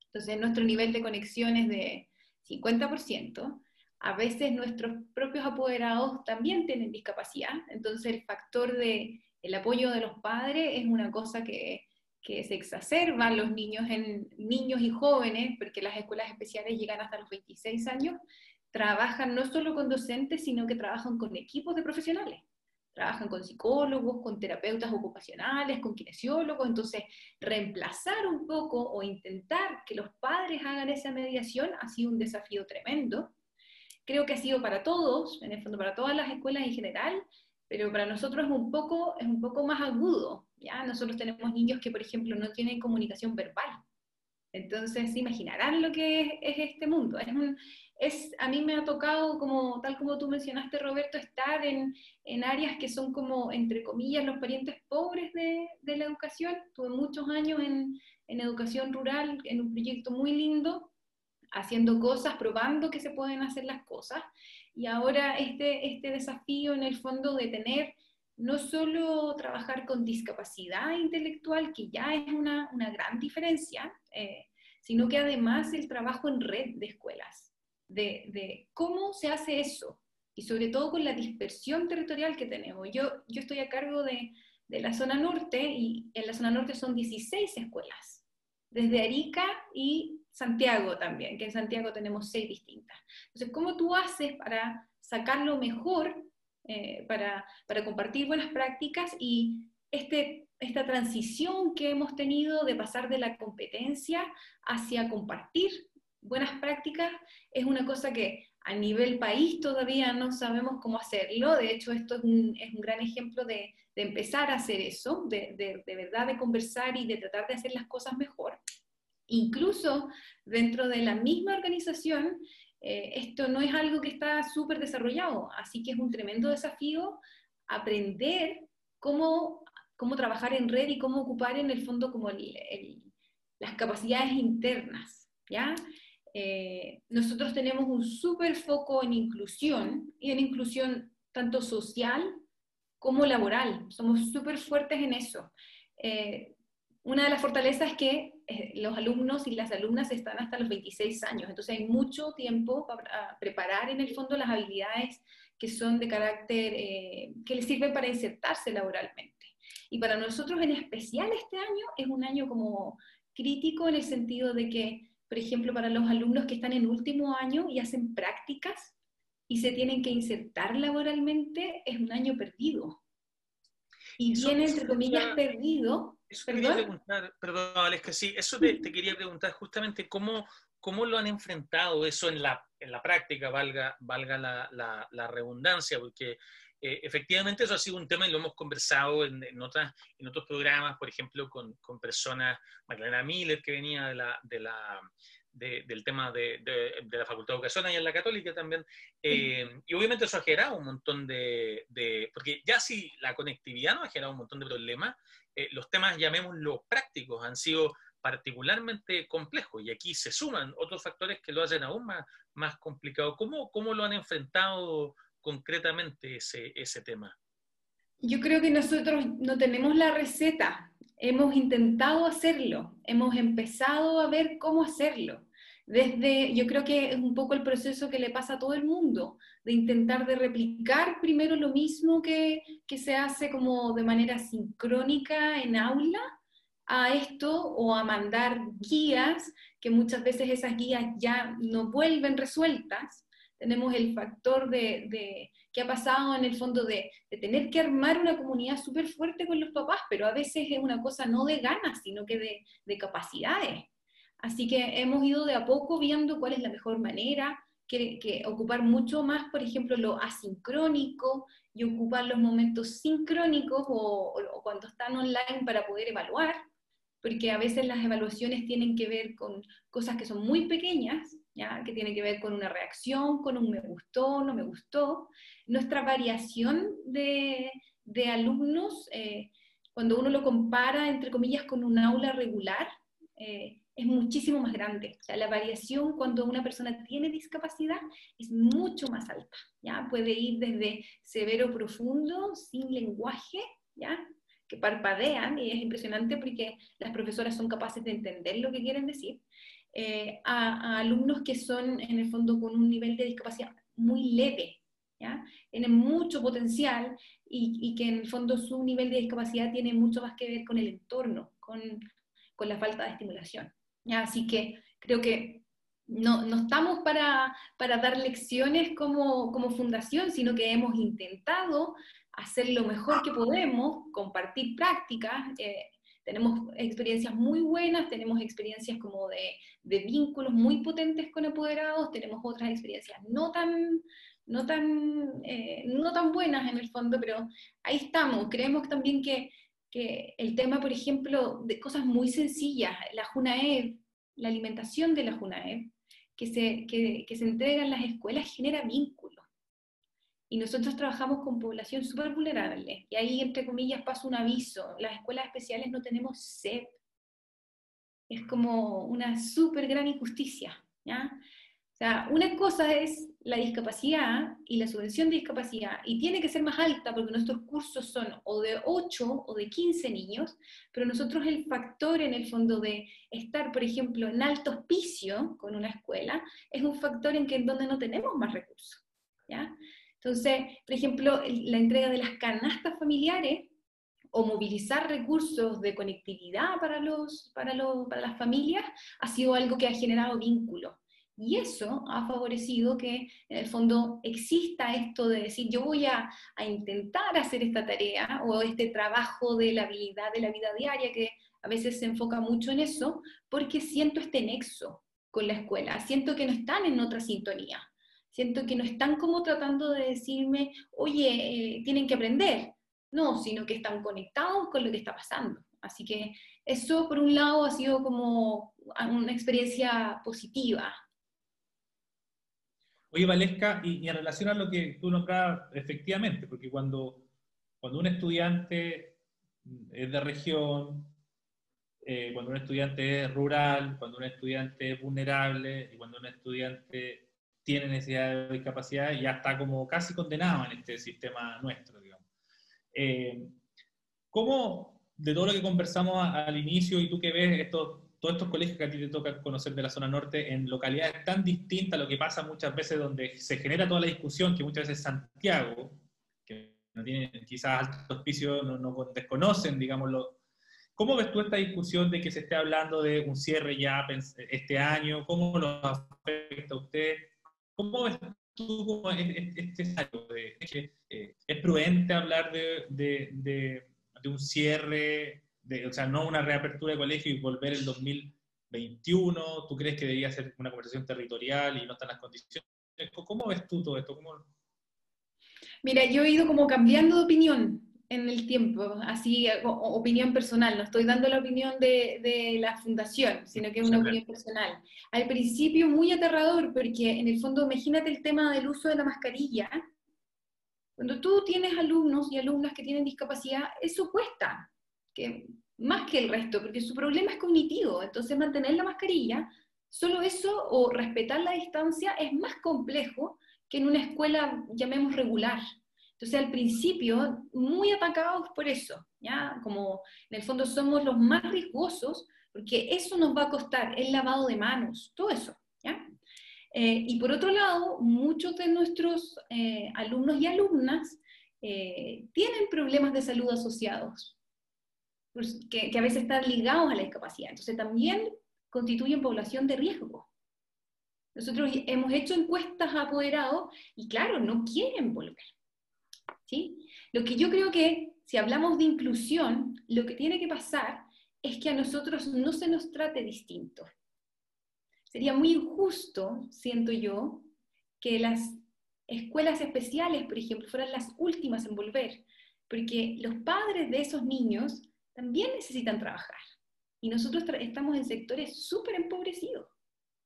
Entonces, nuestro nivel de conexión es de 50%. A veces nuestros propios apoderados también tienen discapacidad, entonces el factor de el apoyo de los padres es una cosa que, se exacerba en los niños, en niños y jóvenes, porque las escuelas especiales llegan hasta los 26 años, trabajan no solo con docentes, sino que trabajan con equipos de profesionales. Trabajan con psicólogos, con terapeutas ocupacionales, con kinesiólogos, entonces reemplazar un poco o intentar que los padres hagan esa mediación ha sido un desafío tremendo. Creo que ha sido para todos, en el fondo para todas las escuelas en general, pero para nosotros es un poco, es un poco más agudo. ¿ya? Nosotros tenemos niños que, por ejemplo, no tienen comunicación verbal. Entonces, imaginarán lo que es, este mundo. Es, es, a mí me ha tocado, como, tal como tú mencionaste, Roberto, estar en, en áreas que son como, entre comillas, los parientes pobres de, de la educación. Tuve muchos años en, en educación rural, en un proyecto muy lindo, haciendo cosas, probando que se pueden hacer las cosas. Y ahora este, este desafío en el fondo de tener no solo trabajar con discapacidad intelectual, que ya es una, una gran diferencia, eh, sino que además el trabajo en red de escuelas, de, de, cómo se hace eso, y sobre todo con la dispersión territorial que tenemos. Yo, yo estoy a cargo de, de la zona norte y en la zona norte son 16 escuelas, desde Arica y Santiago también, que en Santiago tenemos seis distintas. Entonces, ¿cómo tú haces para sacarlo mejor, eh, para, para, compartir buenas prácticas y este, esta transición que hemos tenido de pasar de la competencia hacia compartir buenas prácticas es una cosa que a nivel país todavía no sabemos cómo hacerlo. De hecho, esto es un, es un gran ejemplo de, de, empezar a hacer eso, de, de, de verdad de conversar y de tratar de hacer las cosas mejor. Incluso dentro de la misma organización, eh, esto no es algo que está súper desarrollado, así que es un tremendo desafío aprender cómo, cómo trabajar en red y cómo ocupar en el fondo como las capacidades internas. ¿ya? Eh, nosotros tenemos un súper foco en inclusión y en inclusión tanto social como laboral. Somos súper fuertes en eso. Eh, una de las fortalezas es que los alumnos y las alumnas están hasta los 26 años, entonces hay mucho tiempo para preparar en el fondo las habilidades que son de carácter, eh, que les sirven para insertarse laboralmente. Y para nosotros en especial este año es un año como crítico en el sentido de que, por ejemplo, para los alumnos que están en último año y hacen prácticas y se tienen que insertar laboralmente, es un año perdido. Y viene, entre comillas, perdido eso quería preguntar, perdón, que sí, eso te, quería preguntar justamente cómo, cómo lo han enfrentado eso en la, en la práctica, valga, valga la, la, redundancia, porque eh, efectivamente eso ha sido un tema y lo hemos conversado en, en, otras, en otros programas, por ejemplo, con, con personas, Magdalena Miller, que venía de la, de la, del tema de, de, la Facultad de Educación y en la Católica también. Eh, y obviamente eso ha generado un montón de, de, Porque ya si la conectividad no ha generado un montón de problemas, eh, los temas, llamémoslo prácticos, han sido particularmente complejos y aquí se suman otros factores que lo hacen aún más, complicado. ¿Cómo, ¿Cómo, lo han enfrentado concretamente ese tema? Yo creo que nosotros no tenemos la receta. hemos intentado hacerlo, hemos empezado a ver cómo hacerlo. Desde, yo creo que es un poco el proceso que le pasa a todo el mundo, de intentar de replicar primero lo mismo que, que se hace como de manera sincrónica en aula, a esto o a mandar guías, que muchas veces esas guías ya no vuelven resueltas. Tenemos el factor de, de que ha pasado en el fondo de, tener que armar una comunidad súper fuerte con los papás, pero a veces es una cosa no de ganas, sino que de, de capacidades. Así que hemos ido de a poco viendo cuál es la mejor manera, que, que, ocupar mucho más, por ejemplo, lo asincrónico y ocupar los momentos sincrónicos o, o, cuando están online para poder evaluar porque a veces las evaluaciones tienen que ver con cosas que son muy pequeñas, ¿ya? que tienen que ver con una reacción, con un me gustó, no me gustó. Nuestra variación de, de alumnos, eh, cuando uno lo compara, entre comillas, con un aula regular, eh, es muchísimo más grande. La variación cuando una persona tiene discapacidad es mucho más alta. ¿ya? Puede ir desde severo profundo, sin lenguaje, ¿ya? que parpadean, y es impresionante porque las profesoras son capaces de entender lo que quieren decir, eh, a, a, alumnos que son en el fondo con un nivel de discapacidad muy leve, ¿ya? tienen mucho potencial y, y, que en el fondo su nivel de discapacidad tiene mucho más que ver con el entorno, con, con la falta de estimulación. Así que creo que no, estamos para, para, dar lecciones como, como fundación, sino que hemos intentado hacer lo mejor que podemos, compartir prácticas. Eh, tenemos experiencias muy buenas, tenemos experiencias como de, de, vínculos muy potentes con apoderados, tenemos otras experiencias no tan, no, tan, eh, no tan buenas en el fondo, pero ahí estamos. Creemos también que, que el tema, por ejemplo, de cosas muy sencillas, la JUNAEV, la alimentación de la JUNAEV, que se, que, que se entrega en las escuelas genera vínculos y nosotros trabajamos con población súper vulnerable. Y ahí, entre comillas, paso un aviso. Las escuelas especiales no tenemos SEP. Es como una súper gran injusticia. ¿ya? O sea, una cosa es la discapacidad y la subvención de discapacidad, y tiene que ser más alta porque nuestros cursos son o de 8 o de 15 niños, pero nosotros el factor en el fondo de estar, por ejemplo, en alto hospicio con una escuela, es un factor en que en donde no tenemos más recursos. ¿ya? Entonces, por ejemplo, la entrega de las canastas familiares o movilizar recursos de conectividad para, los, para, los, para las familias ha sido algo que ha generado vínculos. Y eso ha favorecido que en el fondo exista esto de decir, yo voy a, intentar hacer esta tarea o este trabajo de la habilidad de la vida diaria, que a veces se enfoca mucho en eso, porque siento este nexo con la escuela, siento que no están en otra sintonía siento que no están como tratando de decirme, oye, eh, tienen que aprender, no, sino que están conectados con lo que está pasando. Así que eso, por un lado, ha sido como una experiencia positiva. Oye, Valesca, y, en relación a lo que tú nombrabas, efectivamente, porque cuando, cuando un estudiante es de región, eh, cuando un estudiante es rural, cuando un estudiante es vulnerable y cuando un estudiante tiene necesidad de discapacidad ya está como casi condenado en este sistema nuestro. Eh, ¿Cómo, de todo lo que conversamos al inicio y tú que ves estos, todos estos colegios que a ti te toca conocer de la zona norte en localidades tan distintas a lo que pasa muchas veces donde se genera toda la discusión, que muchas veces Santiago, que no tiene quizás alto auspicio, no, no desconocen, digámoslo, ¿Cómo ves tú esta discusión de que se esté hablando de un cierre ya este año? ¿Cómo lo afecta a usted? ¿Cómo ves tú este escenario? De, que, eh, ¿Es prudente hablar de, de, de, un cierre, de, o sea, no una reapertura de colegio y volver el 2021? ¿Tú crees que debería ser una conversación territorial y no están las condiciones? ¿Cómo ves tú todo esto? ¿Cómo... Mira, yo he ido como cambiando de opinión en el tiempo, así opinión personal, no estoy dando la opinión de, de, la fundación, sino que es una opinión personal. Al principio muy aterrador, porque en el fondo imagínate el tema del uso de la mascarilla. Cuando tú tienes alumnos y alumnas que tienen discapacidad, eso cuesta, que, más que el resto, porque su problema es cognitivo, entonces mantener la mascarilla, solo eso o respetar la distancia es más complejo que en una escuela, llamemos regular. Entonces, al principio, muy atacados por eso, ¿ya? Como en el fondo somos los más riesgosos, porque eso nos va a costar el lavado de manos, todo eso, ¿ya? Eh, y por otro lado, muchos de nuestros eh, alumnos y alumnas eh, tienen problemas de salud asociados, que, a veces están ligados a la discapacidad. Entonces también constituyen población de riesgo. Nosotros hemos hecho encuestas a apoderados y claro, no quieren volver. ¿sí? Lo que yo creo que si hablamos de inclusión, lo que tiene que pasar es que a nosotros no se nos trate distinto. Sería muy injusto, siento yo, que las escuelas especiales, por ejemplo, fueran las últimas en volver, porque los padres de esos niños también necesitan trabajar. Y nosotros estamos en sectores súper empobrecidos.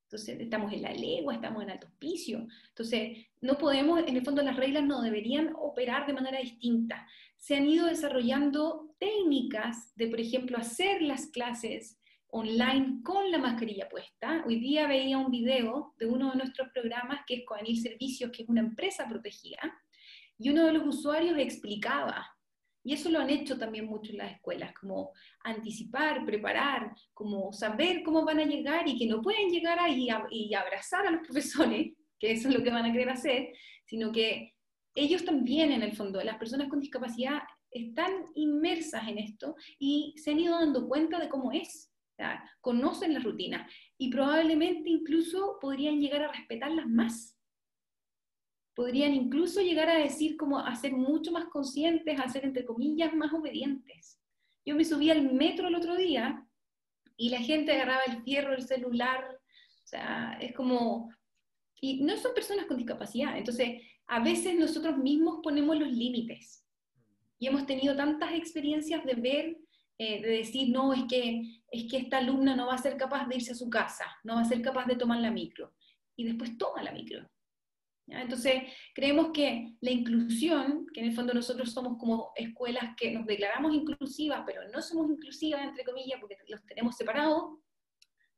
Entonces, estamos en la legua, estamos en alto hospicio. Entonces, no podemos, en el fondo las reglas no deberían operar de manera distinta. Se han ido desarrollando técnicas de, por ejemplo, hacer las clases online con la mascarilla puesta. Hoy día veía un video de uno de nuestros programas, que es Coanil Servicios, que es una empresa protegida, y uno de los usuarios explicaba y eso lo han hecho también mucho en las escuelas, como anticipar, preparar, como saber cómo van a llegar y que no pueden llegar ahí y abrazar a los profesores, que eso es lo que van a querer hacer, sino que ellos también, en el fondo, las personas con discapacidad están inmersas en esto y se han ido dando cuenta de cómo es. conocen la rutina y probablemente incluso podrían llegar a respetarlas más podrían incluso llegar a decir como a ser mucho más conscientes, a ser entre comillas más obedientes. Yo me subí al metro el otro día y la gente agarraba el fierro del celular, o sea, es como, y no son personas con discapacidad, entonces a veces nosotros mismos ponemos los límites y hemos tenido tantas experiencias de ver, eh, de decir, no, es que, es que esta alumna no va a ser capaz de irse a su casa, no va a ser capaz de tomar la micro, y después toma la micro. Entonces, creemos que la inclusión, que en el fondo nosotros somos como escuelas que nos declaramos inclusivas, pero no somos inclusivas, entre comillas, porque los tenemos separados,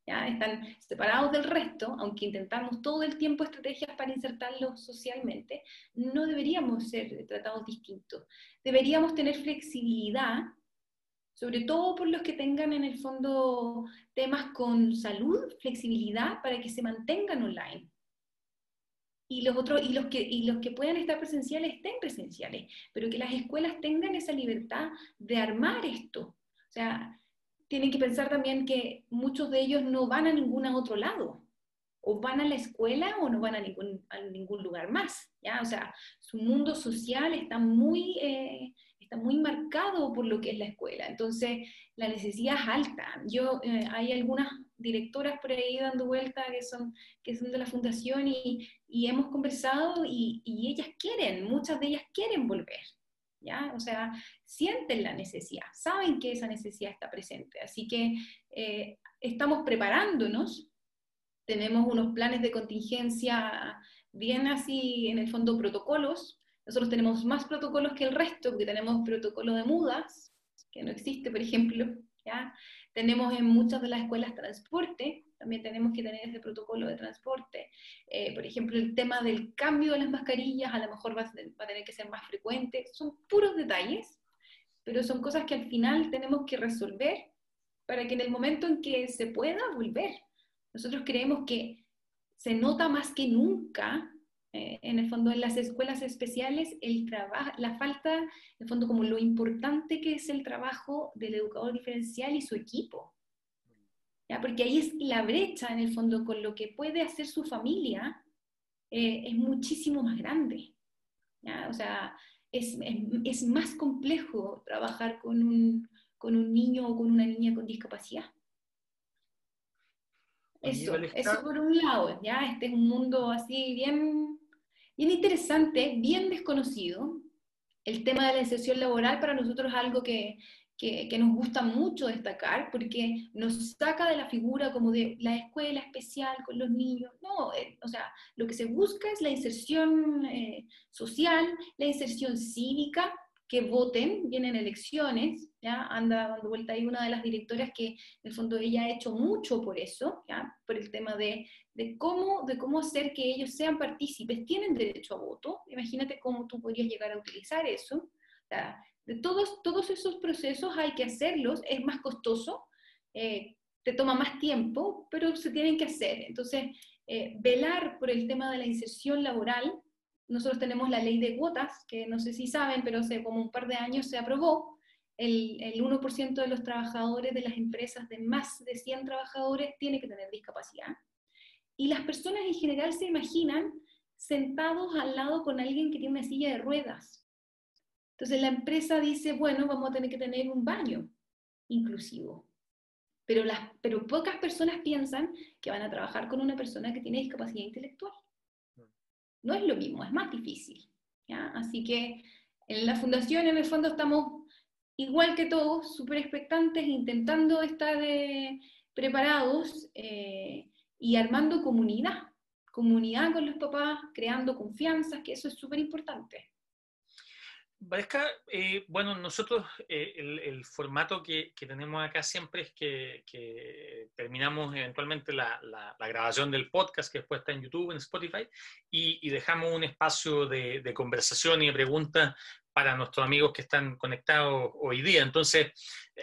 ¿ya? están separados del resto, aunque intentamos todo el tiempo estrategias para insertarlos socialmente, no deberíamos ser tratados distintos. Deberíamos tener flexibilidad, sobre todo por los que tengan en el fondo temas con salud, flexibilidad para que se mantengan online y los otros y los que y los que puedan estar presenciales estén presenciales, pero que las escuelas tengan esa libertad de armar esto. O sea, tienen que pensar también que muchos de ellos no van a ningún otro lado, o van a la escuela o no van a ningún, a ningún lugar más, ¿ya? O sea, su mundo social está muy, eh, está muy marcado por lo que es la escuela, entonces la necesidad es alta. Yo, eh, hay algunas directoras por ahí dando vuelta que son, que son de la fundación y, y hemos conversado y, y, ellas quieren, muchas de ellas quieren volver, ¿ya? O sea, sienten la necesidad, saben que esa necesidad está presente, así que eh, estamos preparándonos, tenemos unos planes de contingencia bien así, en el fondo, protocolos. Nosotros tenemos más protocolos que el resto, porque tenemos protocolo de mudas, que no existe, por ejemplo, ¿ya? Tenemos en muchas de las escuelas transporte, también tenemos que tener ese protocolo de transporte. Eh, por ejemplo, el tema del cambio de las mascarillas a lo mejor va va a tener que ser más frecuente. Son puros detalles, pero son cosas que al final tenemos que resolver para que en el momento en que se pueda volver. Nosotros creemos que se nota más que nunca eh, en el fondo en las escuelas especiales el trabajo, la falta, en el fondo como lo importante que es el trabajo del educador diferencial y su equipo. ¿ya? Porque ahí es la brecha en el fondo con lo que puede hacer su familia eh, es muchísimo más grande. ¿ya? O sea, es, es, es, más complejo trabajar con un, con un niño o con una niña con discapacidad. Eso, eso por un lado, ¿ya? Este es un mundo así bien Bien interesante, bien desconocido. El tema de la inserción laboral para nosotros es algo que, que, nos gusta mucho destacar porque nos saca de la figura como de la escuela especial con los niños. No, eh, o sea, lo que se busca es la inserción eh, social, la inserción cívica que voten, vienen elecciones, ¿ya? anda dando vuelta ahí una de las directoras que en el fondo ella ha hecho mucho por eso, ¿ya? por el tema de, de, cómo, de cómo hacer que ellos sean partícipes, tienen derecho a voto, imagínate cómo tú podrías llegar a utilizar eso, de todos, todos esos procesos hay que hacerlos, es más costoso, eh, te toma más tiempo, pero se tienen que hacer. Entonces, eh, velar por el tema de la inserción laboral, nosotros tenemos la ley de cuotas, que no sé si saben, pero hace como un par de años se aprobó, el, el 1% de los trabajadores de las empresas de más de 100 trabajadores tiene que tener discapacidad. Y las personas en general se imaginan sentados al lado con alguien que tiene una silla de ruedas. Entonces la empresa dice, bueno, vamos a tener que tener un baño inclusivo. Pero pocas personas piensan que van a trabajar con una persona que tiene discapacidad intelectual. No es lo mismo, es más difícil. ¿ya? Así que en la fundación, en el fondo, estamos igual que todos, súper expectantes, intentando estar eh, preparados eh, y armando comunidad, comunidad con los papás, creando confianzas, que eso es súper importante. Valesca, eh, bueno, nosotros eh, el, formato que, tenemos acá siempre es que, terminamos eventualmente la, grabación del podcast que después está en YouTube, en Spotify, y, dejamos un espacio de, de, conversación y de preguntas para nuestros amigos que están conectados hoy día. Entonces,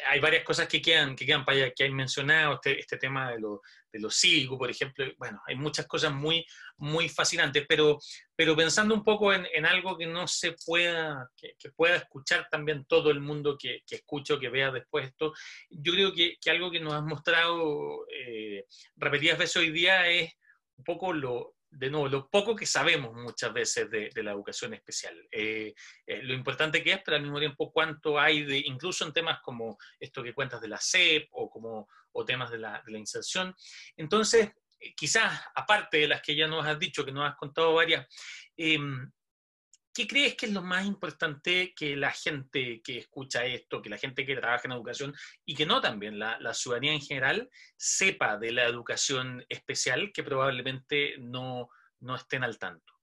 hay varias cosas que quedan, que quedan para allá, que hay mencionado, este, este tema de, lo, de los por ejemplo. Bueno, hay muchas cosas muy, muy fascinantes, pero, pero pensando un poco en, en algo que no se pueda, que, pueda escuchar también todo el mundo que, que escuche o que vea después esto, yo creo que, que algo que nos has mostrado eh, repetidas veces hoy día es un poco lo, de nuevo, lo poco que sabemos muchas veces de, la educación especial, eh, eh, lo importante que es, pero al mismo tiempo cuánto hay de, incluso en temas como esto que cuentas de la SEP o, como, o temas de la, inserción. Entonces, eh, quizás, aparte de las que ya nos has dicho, que nos has contado varias, em, ¿Qué crees que es lo más importante que la gente que escucha esto, que la gente que trabaja en educación y que no también, la, ciudadanía en general, sepa de la educación especial que probablemente no, no estén al tanto?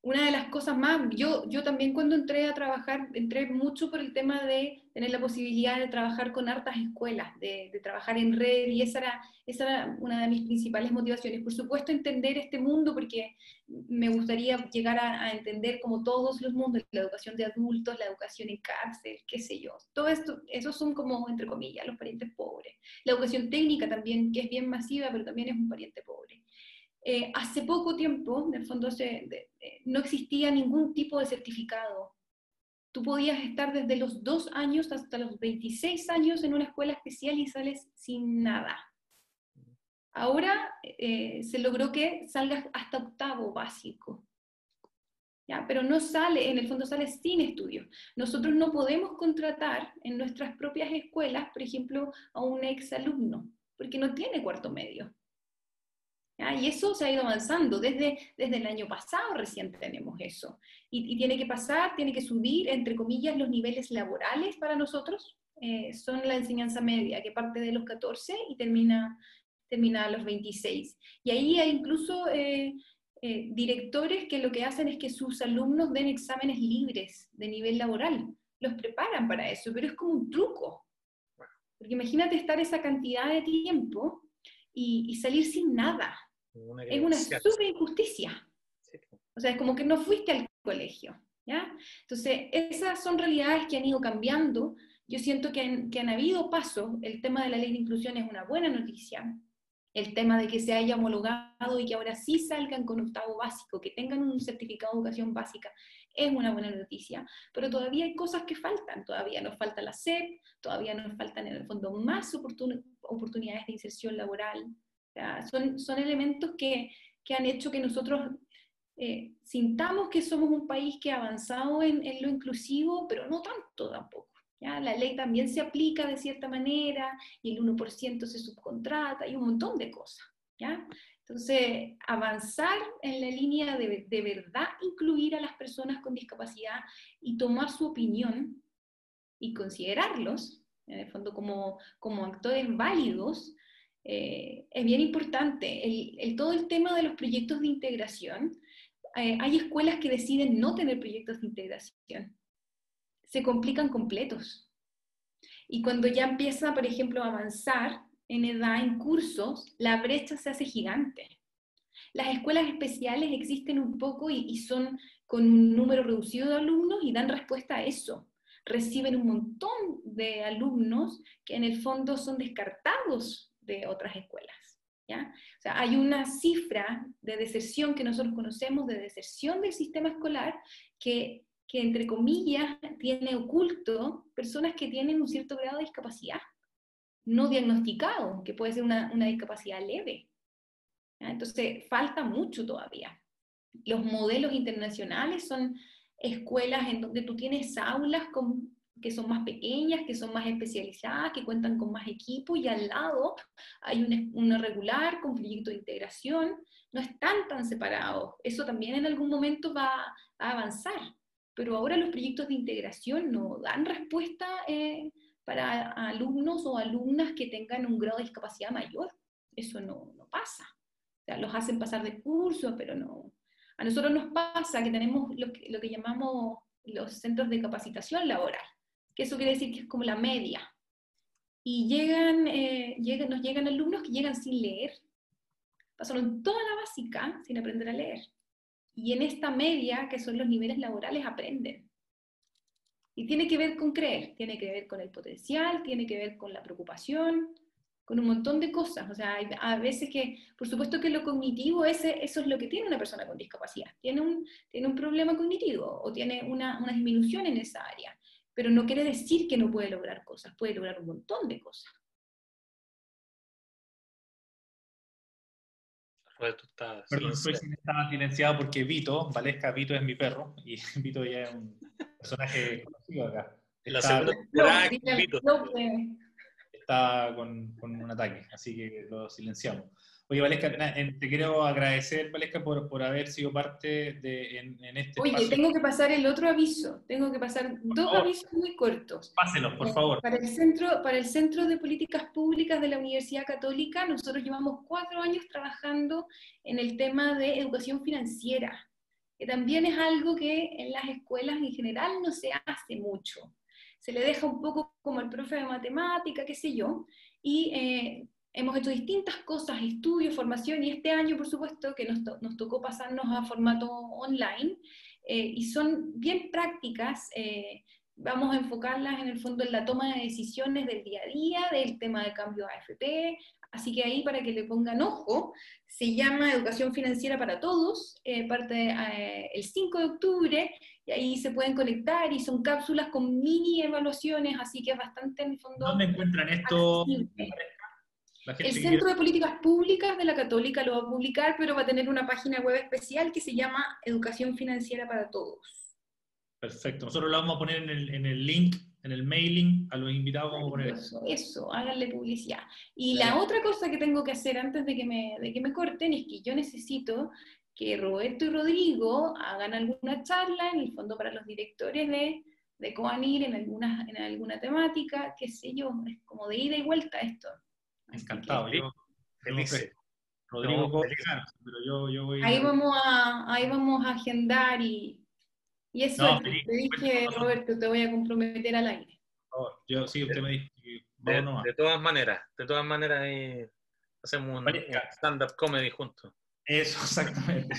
una de las cosas más, yo, yo también cuando entré a trabajar, entré mucho por el tema de tener la posibilidad de trabajar con hartas escuelas, de, trabajar en red, y esa era, esa era una de mis principales motivaciones. Por supuesto, entender este mundo, porque me gustaría llegar a, entender como todos los mundos, la educación de adultos, la educación en cárcel, qué sé yo. Todo esto, esos son como, entre comillas, los parientes pobres. La educación técnica también, que es bien masiva, pero también es un pariente pobre. Eh, hace poco tiempo, en el fondo, no existía ningún tipo de certificado. Tú podías estar desde los dos años hasta los 26 años en una escuela especial y sales sin nada. Ahora eh, se logró que salgas hasta octavo básico. ¿Ya? Pero no sale, en el fondo sale sin estudios. Nosotros no podemos contratar en nuestras propias escuelas, por ejemplo, a un ex alumno, porque no tiene cuarto medio. Y eso se ha ido avanzando. Desde, desde el año pasado recién tenemos eso. Y, tiene que pasar, tiene que subir, entre comillas, los niveles laborales para nosotros. Eh, son la enseñanza media, que parte de los 14 y termina, termina a los 26. Y ahí hay incluso eh, eh, directores que lo que hacen es que sus alumnos den exámenes libres de nivel laboral. Los preparan para eso, pero es como un truco. Porque imagínate estar esa cantidad de tiempo y salir sin nada es una super injusticia. O sea, es como que no fuiste al colegio. ¿ya? Entonces, esas son realidades que han ido cambiando. Yo siento que han, que han habido pasos. El tema de la ley de inclusión es una buena noticia. El tema de que se haya homologado y que ahora sí salgan con octavo básico, que tengan un certificado de educación básica, es una buena noticia. Pero todavía hay cosas que faltan. Todavía nos falta la SEP, todavía nos faltan en el fondo más oportunidades de inserción laboral, son, son elementos que, que han hecho que nosotros eh, sintamos que somos un país que ha avanzado en, en, lo inclusivo, pero no tanto tampoco. ¿ya? La ley también se aplica de cierta manera y el 1% se subcontrata y un montón de cosas. ¿ya? Entonces, avanzar en la línea de, de verdad incluir a las personas con discapacidad y tomar su opinión y considerarlos, en el fondo, como, como actores válidos, eh, es bien importante. El, todo el tema de los proyectos de integración, eh, hay escuelas que deciden no tener proyectos de integración. Se complican completos. Y cuando ya empieza, por ejemplo, a avanzar en edad, en cursos, la brecha se hace gigante. Las escuelas especiales existen un poco y, son con un número reducido de alumnos y dan respuesta a eso. Reciben un montón de alumnos que en el fondo son descartados de otras escuelas. ¿ya? O sea, hay una cifra de deserción que nosotros conocemos, de deserción del sistema escolar, que, que entre comillas tiene oculto personas que tienen un cierto grado de discapacidad no diagnosticado, que puede ser una, una discapacidad leve. Entonces, falta mucho todavía. Los modelos internacionales son escuelas en donde tú tienes aulas con, que son más pequeñas, que son más especializadas, que cuentan con más equipo y al lado hay una, regular con proyecto de integración. No están tan separados. Eso también en algún momento va a avanzar. Pero ahora los proyectos de integración no dan respuesta eh, para alumnos o alumnas que tengan un grado de discapacidad mayor. Eso no, pasa los hacen pasar de curso, pero no. A nosotros nos pasa que tenemos lo que llamamos los centros de capacitación laboral, que eso quiere decir que es como la media. Y llegan, eh, llegan, nos llegan alumnos que llegan sin leer, pasaron toda la básica sin aprender a leer. Y en esta media, que son los niveles laborales, aprenden. Y tiene que ver con creer, tiene que ver con el potencial, tiene que ver con la preocupación, con un montón de cosas. O sea, hay a veces que, por supuesto que lo cognitivo, ese, eso es lo que tiene una persona con discapacidad. Tiene un, tiene un problema cognitivo o tiene una, una disminución en esa área, pero no quiere decir que no puede lograr cosas, puede lograr un montón de cosas. Roberto está Perdón, estaba silenciado porque Vito, Valesca Vito es mi perro, y Vito ya es un personaje conocido acá. La segunda Vito estaba con, un ataque, así que lo silenciamos. Oye, Valesca, te quiero agradecer, Valesca, por, por haber sido parte de en, este Oye, tengo que pasar el otro aviso, tengo que pasar dos avisos muy cortos. Pásenos, por favor. Para el, centro, para el Centro de Políticas Públicas de la Universidad Católica, nosotros llevamos cuatro años trabajando en el tema de educación financiera, que también es algo que en las escuelas en general no se hace mucho se le deja un poco como el profe de matemática, qué sé yo, y eh, hemos hecho distintas cosas, estudios, formación, y este año, por supuesto, que nos, nos tocó pasarnos a formato online, eh, y son bien prácticas, eh, vamos a enfocarlas en el fondo en la toma de decisiones del día a día, del tema de cambio AFP, así que ahí para que le pongan ojo, se llama Educación Financiera para Todos, parte el 5 de octubre, y ahí se pueden conectar y son cápsulas con mini evaluaciones, así que es bastante en el fondo. ¿Dónde encuentran esto? El Centro de Políticas Públicas de la Católica lo va a publicar, pero va a tener una página web especial que se llama Educación Financiera para Todos. Perfecto. Nosotros lo vamos a poner en el, en el link, en el mailing, a los invitados vamos a poner eso. Eso, háganle publicidad. Y la otra cosa que tengo que hacer antes de que me, de que me corten es que yo necesito que Roberto y Rodrigo hagan alguna charla, en el fondo para los directores de, de Coanir, en alguna, en alguna temática, qué sé yo, es como de ida y vuelta esto. Encantado, yo feliz. Rodrigo, pero yo, yo voy ahí, vamos a, ahí vamos a agendar y, y eso, te dije, Roberto, te voy a comprometer al aire. Por favor, yo sí, usted me dice. De, de, todas maneras, de todas maneras ahí hacemos un stand-up comedy juntos. Eso, exactamente.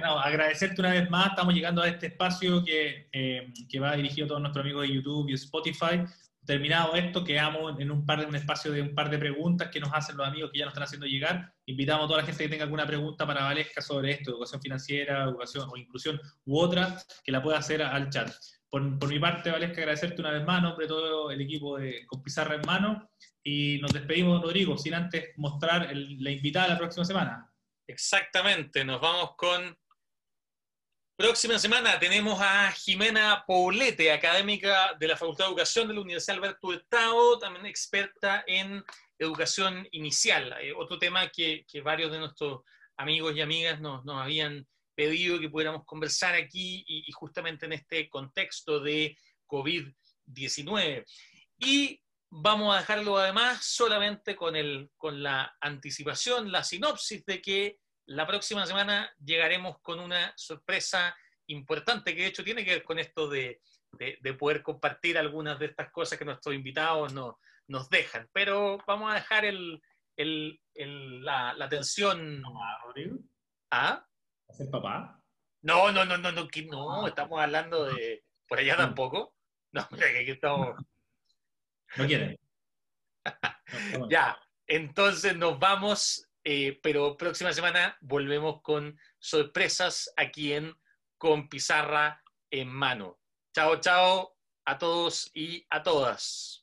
no, agradecerte una vez más. Estamos llegando a este espacio que, eh, que va dirigido a todos nuestros amigos de YouTube y Spotify. Terminado esto, quedamos en un, par de, un espacio de un par de preguntas que nos hacen los amigos que ya nos están haciendo llegar. Invitamos a toda la gente que tenga alguna pregunta para Valesca sobre esto, educación financiera, educación o inclusión u otra, que la pueda hacer al chat. Por, por mi parte, Valesca, agradecerte una vez más, nombre de todo el equipo de Con Pizarra en Mano, y nos despedimos, Rodrigo, sin antes mostrar la invitada la próxima semana. Exactamente, nos vamos con... Próxima semana tenemos a Jimena Poblete, académica de la Facultad de Educación de la Universidad Alberto Hurtado, también experta en educación inicial. Eh, otro tema que, varios de nuestros amigos y amigas nos, habían pedido que pudiéramos conversar aquí y, y justamente en este contexto de COVID-19. Y Vamos a dejarlo además solamente con, el, con la anticipación, la sinopsis de que la próxima semana llegaremos con una sorpresa importante que de hecho tiene que ver con esto de, poder compartir algunas de estas cosas que nuestros invitados nos dejan. Pero vamos a dejar el, el, el- la, la tensión. ¿Ah? ¿Va a ser papá? No, no, no, no, no, no, estamos hablando de. Por allá tampoco. No, mira que aquí estamos. No quieren. Ya, entonces nos vamos, eh, pero próxima semana volvemos con sorpresas aquí en Con Pizarra en Mano. Chao, chao a todos y a todas.